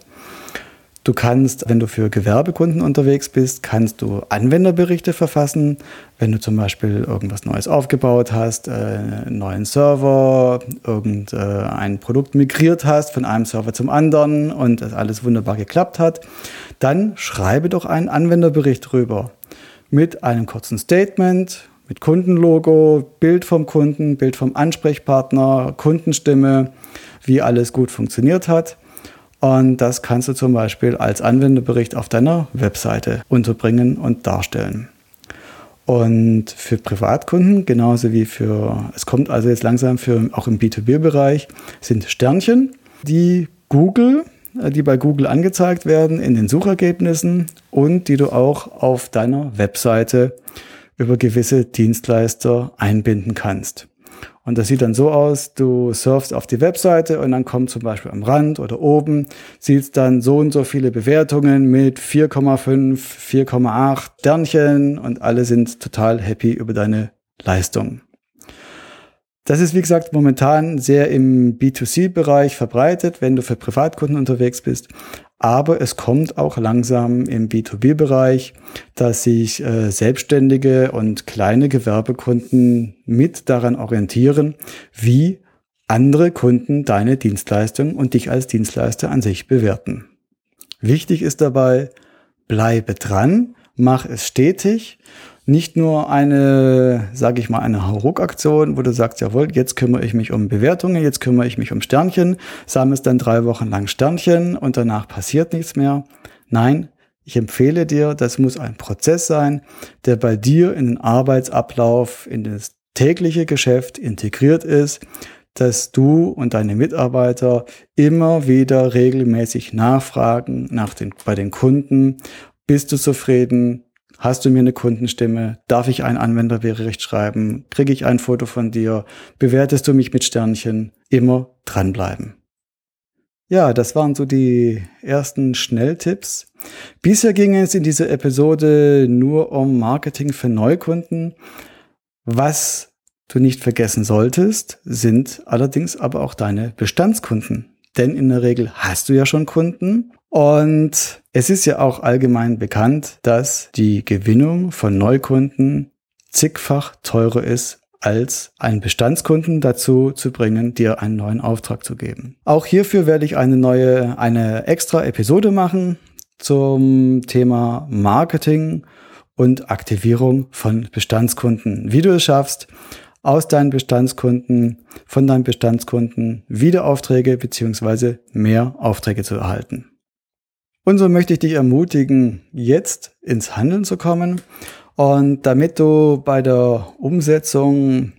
A: Du kannst, wenn du für Gewerbekunden unterwegs bist, kannst du Anwenderberichte verfassen. Wenn du zum Beispiel irgendwas Neues aufgebaut hast, äh, einen neuen Server, irgendein Produkt migriert hast von einem Server zum anderen und das alles wunderbar geklappt hat, dann schreibe doch einen Anwenderbericht drüber mit einem kurzen Statement, mit Kundenlogo, Bild vom Kunden, Bild vom Ansprechpartner, Kundenstimme, wie alles gut funktioniert hat. Und das kannst du zum Beispiel als Anwenderbericht auf deiner Webseite unterbringen und darstellen. Und für Privatkunden, genauso wie für, es kommt also jetzt langsam für auch im B2B-Bereich, sind Sternchen, die Google, die bei Google angezeigt werden in den Suchergebnissen und die du auch auf deiner Webseite über gewisse Dienstleister einbinden kannst. Und das sieht dann so aus, du surfst auf die Webseite und dann kommt zum Beispiel am Rand oder oben, siehst dann so und so viele Bewertungen mit 4,5, 4,8 Sternchen und alle sind total happy über deine Leistung. Das ist, wie gesagt, momentan sehr im B2C-Bereich verbreitet, wenn du für Privatkunden unterwegs bist. Aber es kommt auch langsam im B2B-Bereich, dass sich äh, Selbstständige und kleine Gewerbekunden mit daran orientieren, wie andere Kunden deine Dienstleistung und dich als Dienstleister an sich bewerten. Wichtig ist dabei, bleibe dran, mach es stetig nicht nur eine, sage ich mal, eine Hauruck-Aktion, wo du sagst, jawohl, jetzt kümmere ich mich um Bewertungen, jetzt kümmere ich mich um Sternchen, sammelst dann drei Wochen lang Sternchen und danach passiert nichts mehr. Nein, ich empfehle dir, das muss ein Prozess sein, der bei dir in den Arbeitsablauf, in das tägliche Geschäft integriert ist, dass du und deine Mitarbeiter immer wieder regelmäßig nachfragen nach den, bei den Kunden, bist du zufrieden, Hast du mir eine Kundenstimme? Darf ich einen Anwenderbericht schreiben? Kriege ich ein Foto von dir? Bewertest du mich mit Sternchen? Immer dranbleiben. Ja, das waren so die ersten Schnelltipps. Bisher ging es in dieser Episode nur um Marketing für Neukunden. Was du nicht vergessen solltest, sind allerdings aber auch deine Bestandskunden. Denn in der Regel hast du ja schon Kunden und es ist ja auch allgemein bekannt, dass die Gewinnung von Neukunden zigfach teurer ist, als einen Bestandskunden dazu zu bringen, dir einen neuen Auftrag zu geben. Auch hierfür werde ich eine neue, eine extra Episode machen zum Thema Marketing und Aktivierung von Bestandskunden. Wie du es schaffst, aus deinen Bestandskunden, von deinen Bestandskunden wieder Aufträge beziehungsweise mehr Aufträge zu erhalten. Und so möchte ich dich ermutigen, jetzt ins Handeln zu kommen. Und damit du bei der Umsetzung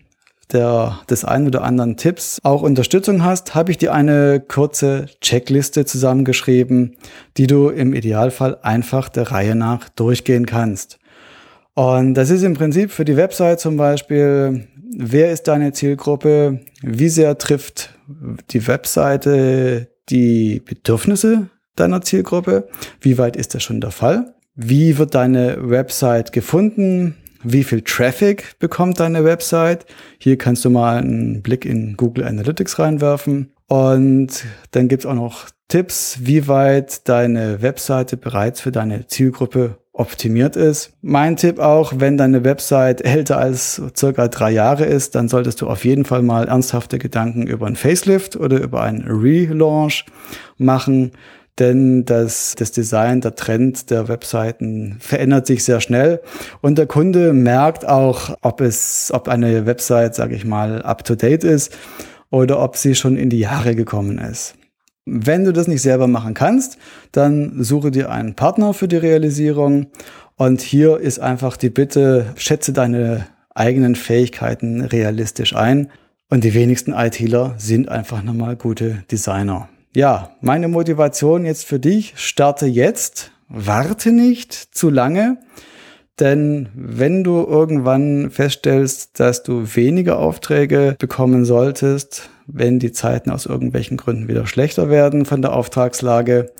A: der, des einen oder anderen Tipps auch Unterstützung hast, habe ich dir eine kurze Checkliste zusammengeschrieben, die du im Idealfall einfach der Reihe nach durchgehen kannst. Und das ist im Prinzip für die Website zum Beispiel, wer ist deine Zielgruppe, wie sehr trifft die Webseite die Bedürfnisse deiner Zielgruppe? Wie weit ist das schon der Fall? Wie wird deine Website gefunden? Wie viel Traffic bekommt deine Website? Hier kannst du mal einen Blick in Google Analytics reinwerfen. Und dann gibt's auch noch Tipps, wie weit deine Webseite bereits für deine Zielgruppe optimiert ist. Mein Tipp auch, wenn deine Website älter als circa drei Jahre ist, dann solltest du auf jeden Fall mal ernsthafte Gedanken über ein Facelift oder über einen Relaunch machen denn das, das Design, der Trend der Webseiten verändert sich sehr schnell und der Kunde merkt auch, ob es, ob eine Website, sage ich mal, up to date ist oder ob sie schon in die Jahre gekommen ist. Wenn du das nicht selber machen kannst, dann suche dir einen Partner für die Realisierung. Und hier ist einfach die Bitte, schätze deine eigenen Fähigkeiten realistisch ein. Und die wenigsten ITler sind einfach nochmal gute Designer. Ja, meine Motivation jetzt für dich, starte jetzt, warte nicht zu lange. Denn wenn du irgendwann feststellst, dass du weniger Aufträge bekommen solltest, wenn die Zeiten aus irgendwelchen Gründen wieder schlechter werden von der Auftragslage,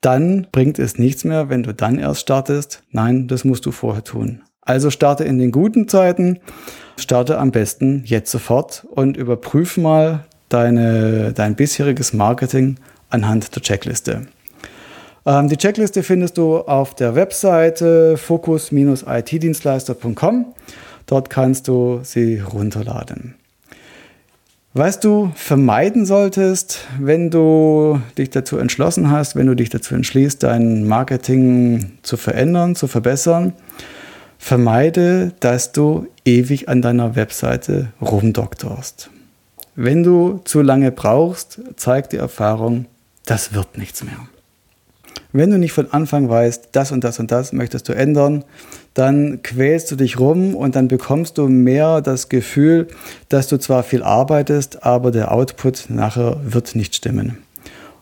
A: dann bringt es nichts mehr, wenn du dann erst startest. Nein, das musst du vorher tun. Also starte in den guten Zeiten, starte am besten jetzt sofort und überprüf mal deine, dein bisheriges Marketing anhand der Checkliste. Ähm, die Checkliste findest du auf der Webseite focus-itdienstleister.com. Dort kannst du sie runterladen. Was du vermeiden solltest, wenn du dich dazu entschlossen hast, wenn du dich dazu entschließt, dein Marketing zu verändern, zu verbessern, vermeide, dass du ewig an deiner Webseite rumdoktorst. Wenn du zu lange brauchst, zeigt die Erfahrung, das wird nichts mehr. Wenn du nicht von Anfang weißt, das und das und das möchtest du ändern, dann quälst du dich rum und dann bekommst du mehr das Gefühl, dass du zwar viel arbeitest, aber der Output nachher wird nicht stimmen.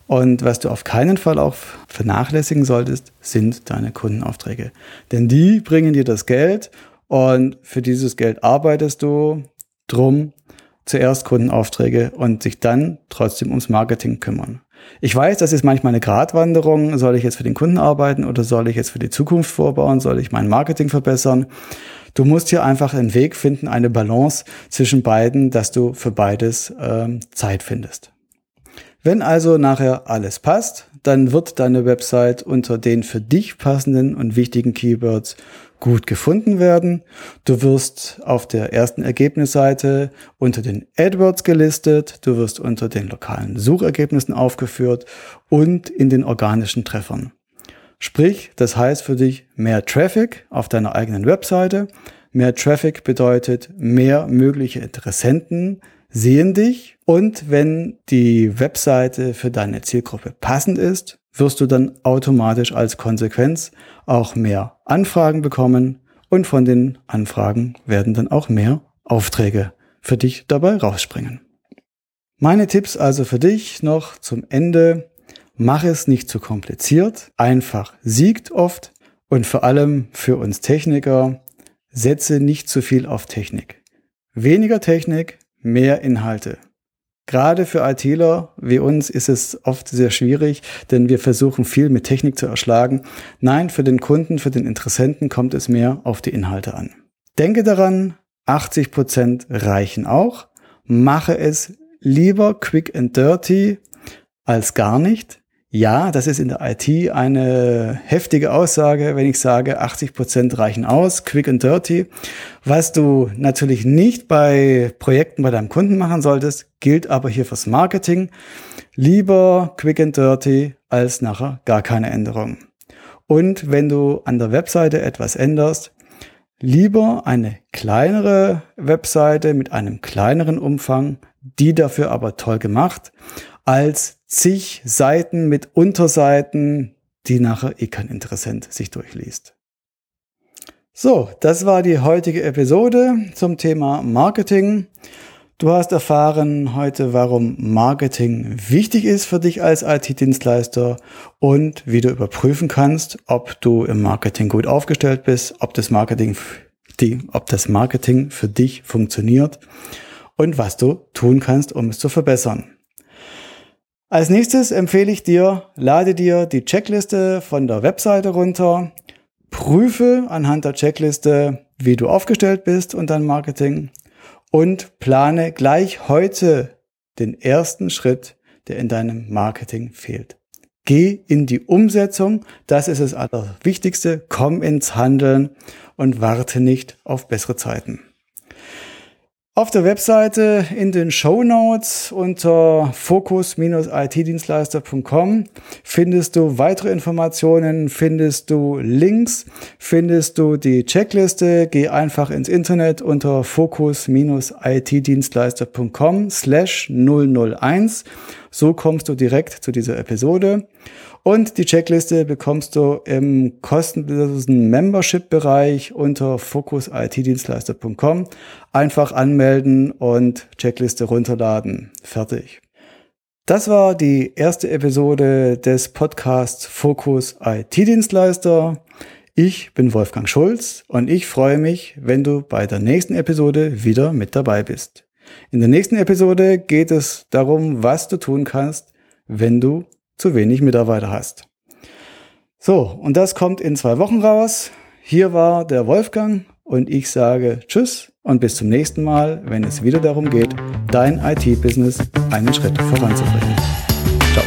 A: Und was du auf keinen Fall auch vernachlässigen solltest, sind deine Kundenaufträge. Denn die bringen dir das Geld und für dieses Geld arbeitest du. Drum zuerst Kundenaufträge und sich dann trotzdem ums Marketing kümmern. Ich weiß, das ist manchmal eine Gratwanderung. Soll ich jetzt für den Kunden arbeiten oder soll ich jetzt für die Zukunft vorbauen? Soll ich mein Marketing verbessern? Du musst hier einfach einen Weg finden, eine Balance zwischen beiden, dass du für beides ähm, Zeit findest. Wenn also nachher alles passt, dann wird deine Website unter den für dich passenden und wichtigen Keywords gut gefunden werden. Du wirst auf der ersten Ergebnisseite unter den AdWords gelistet, du wirst unter den lokalen Suchergebnissen aufgeführt und in den organischen Treffern. Sprich, das heißt für dich mehr Traffic auf deiner eigenen Webseite. Mehr Traffic bedeutet mehr mögliche Interessenten sehen dich und wenn die Webseite für deine Zielgruppe passend ist, wirst du dann automatisch als Konsequenz auch mehr Anfragen bekommen und von den Anfragen werden dann auch mehr Aufträge für dich dabei rausspringen. Meine Tipps also für dich noch zum Ende. Mach es nicht zu kompliziert. Einfach siegt oft. Und vor allem für uns Techniker, setze nicht zu viel auf Technik. Weniger Technik, mehr Inhalte. Gerade für ITler wie uns ist es oft sehr schwierig, denn wir versuchen viel mit Technik zu erschlagen. Nein, für den Kunden, für den Interessenten kommt es mehr auf die Inhalte an. Denke daran, 80 Prozent reichen auch. Mache es lieber quick and dirty als gar nicht. Ja, das ist in der IT eine heftige Aussage, wenn ich sage, 80 Prozent reichen aus, quick and dirty. Was du natürlich nicht bei Projekten bei deinem Kunden machen solltest, gilt aber hier fürs Marketing. Lieber quick and dirty als nachher gar keine Änderung. Und wenn du an der Webseite etwas änderst, lieber eine kleinere Webseite mit einem kleineren Umfang, die dafür aber toll gemacht, als zig Seiten mit Unterseiten, die nachher eh kein Interessent sich durchliest. So, das war die heutige Episode zum Thema Marketing. Du hast erfahren heute, warum Marketing wichtig ist für dich als IT-Dienstleister und wie du überprüfen kannst, ob du im Marketing gut aufgestellt bist, ob das Marketing, die, ob das Marketing für dich funktioniert und was du tun kannst, um es zu verbessern. Als nächstes empfehle ich dir, lade dir die Checkliste von der Webseite runter, prüfe anhand der Checkliste, wie du aufgestellt bist und dein Marketing und plane gleich heute den ersten Schritt, der in deinem Marketing fehlt. Geh in die Umsetzung. Das ist das Allerwichtigste. Komm ins Handeln und warte nicht auf bessere Zeiten. Auf der Webseite in den Show Notes unter fokus-itdienstleister.com findest du weitere Informationen, findest du Links, findest du die Checkliste. Geh einfach ins Internet unter fokus-itdienstleister.com slash 001. So kommst du direkt zu dieser Episode. Und die Checkliste bekommst du im kostenlosen Membership-Bereich unter focusitdienstleister.com. Einfach anmelden und Checkliste runterladen. Fertig. Das war die erste Episode des Podcasts Focus IT-Dienstleister. Ich bin Wolfgang Schulz und ich freue mich, wenn du bei der nächsten Episode wieder mit dabei bist. In der nächsten Episode geht es darum, was du tun kannst, wenn du zu wenig Mitarbeiter hast. So, und das kommt in zwei Wochen raus. Hier war der Wolfgang und ich sage Tschüss und bis zum nächsten Mal, wenn es wieder darum geht, dein IT-Business einen Schritt voranzubringen. Ciao.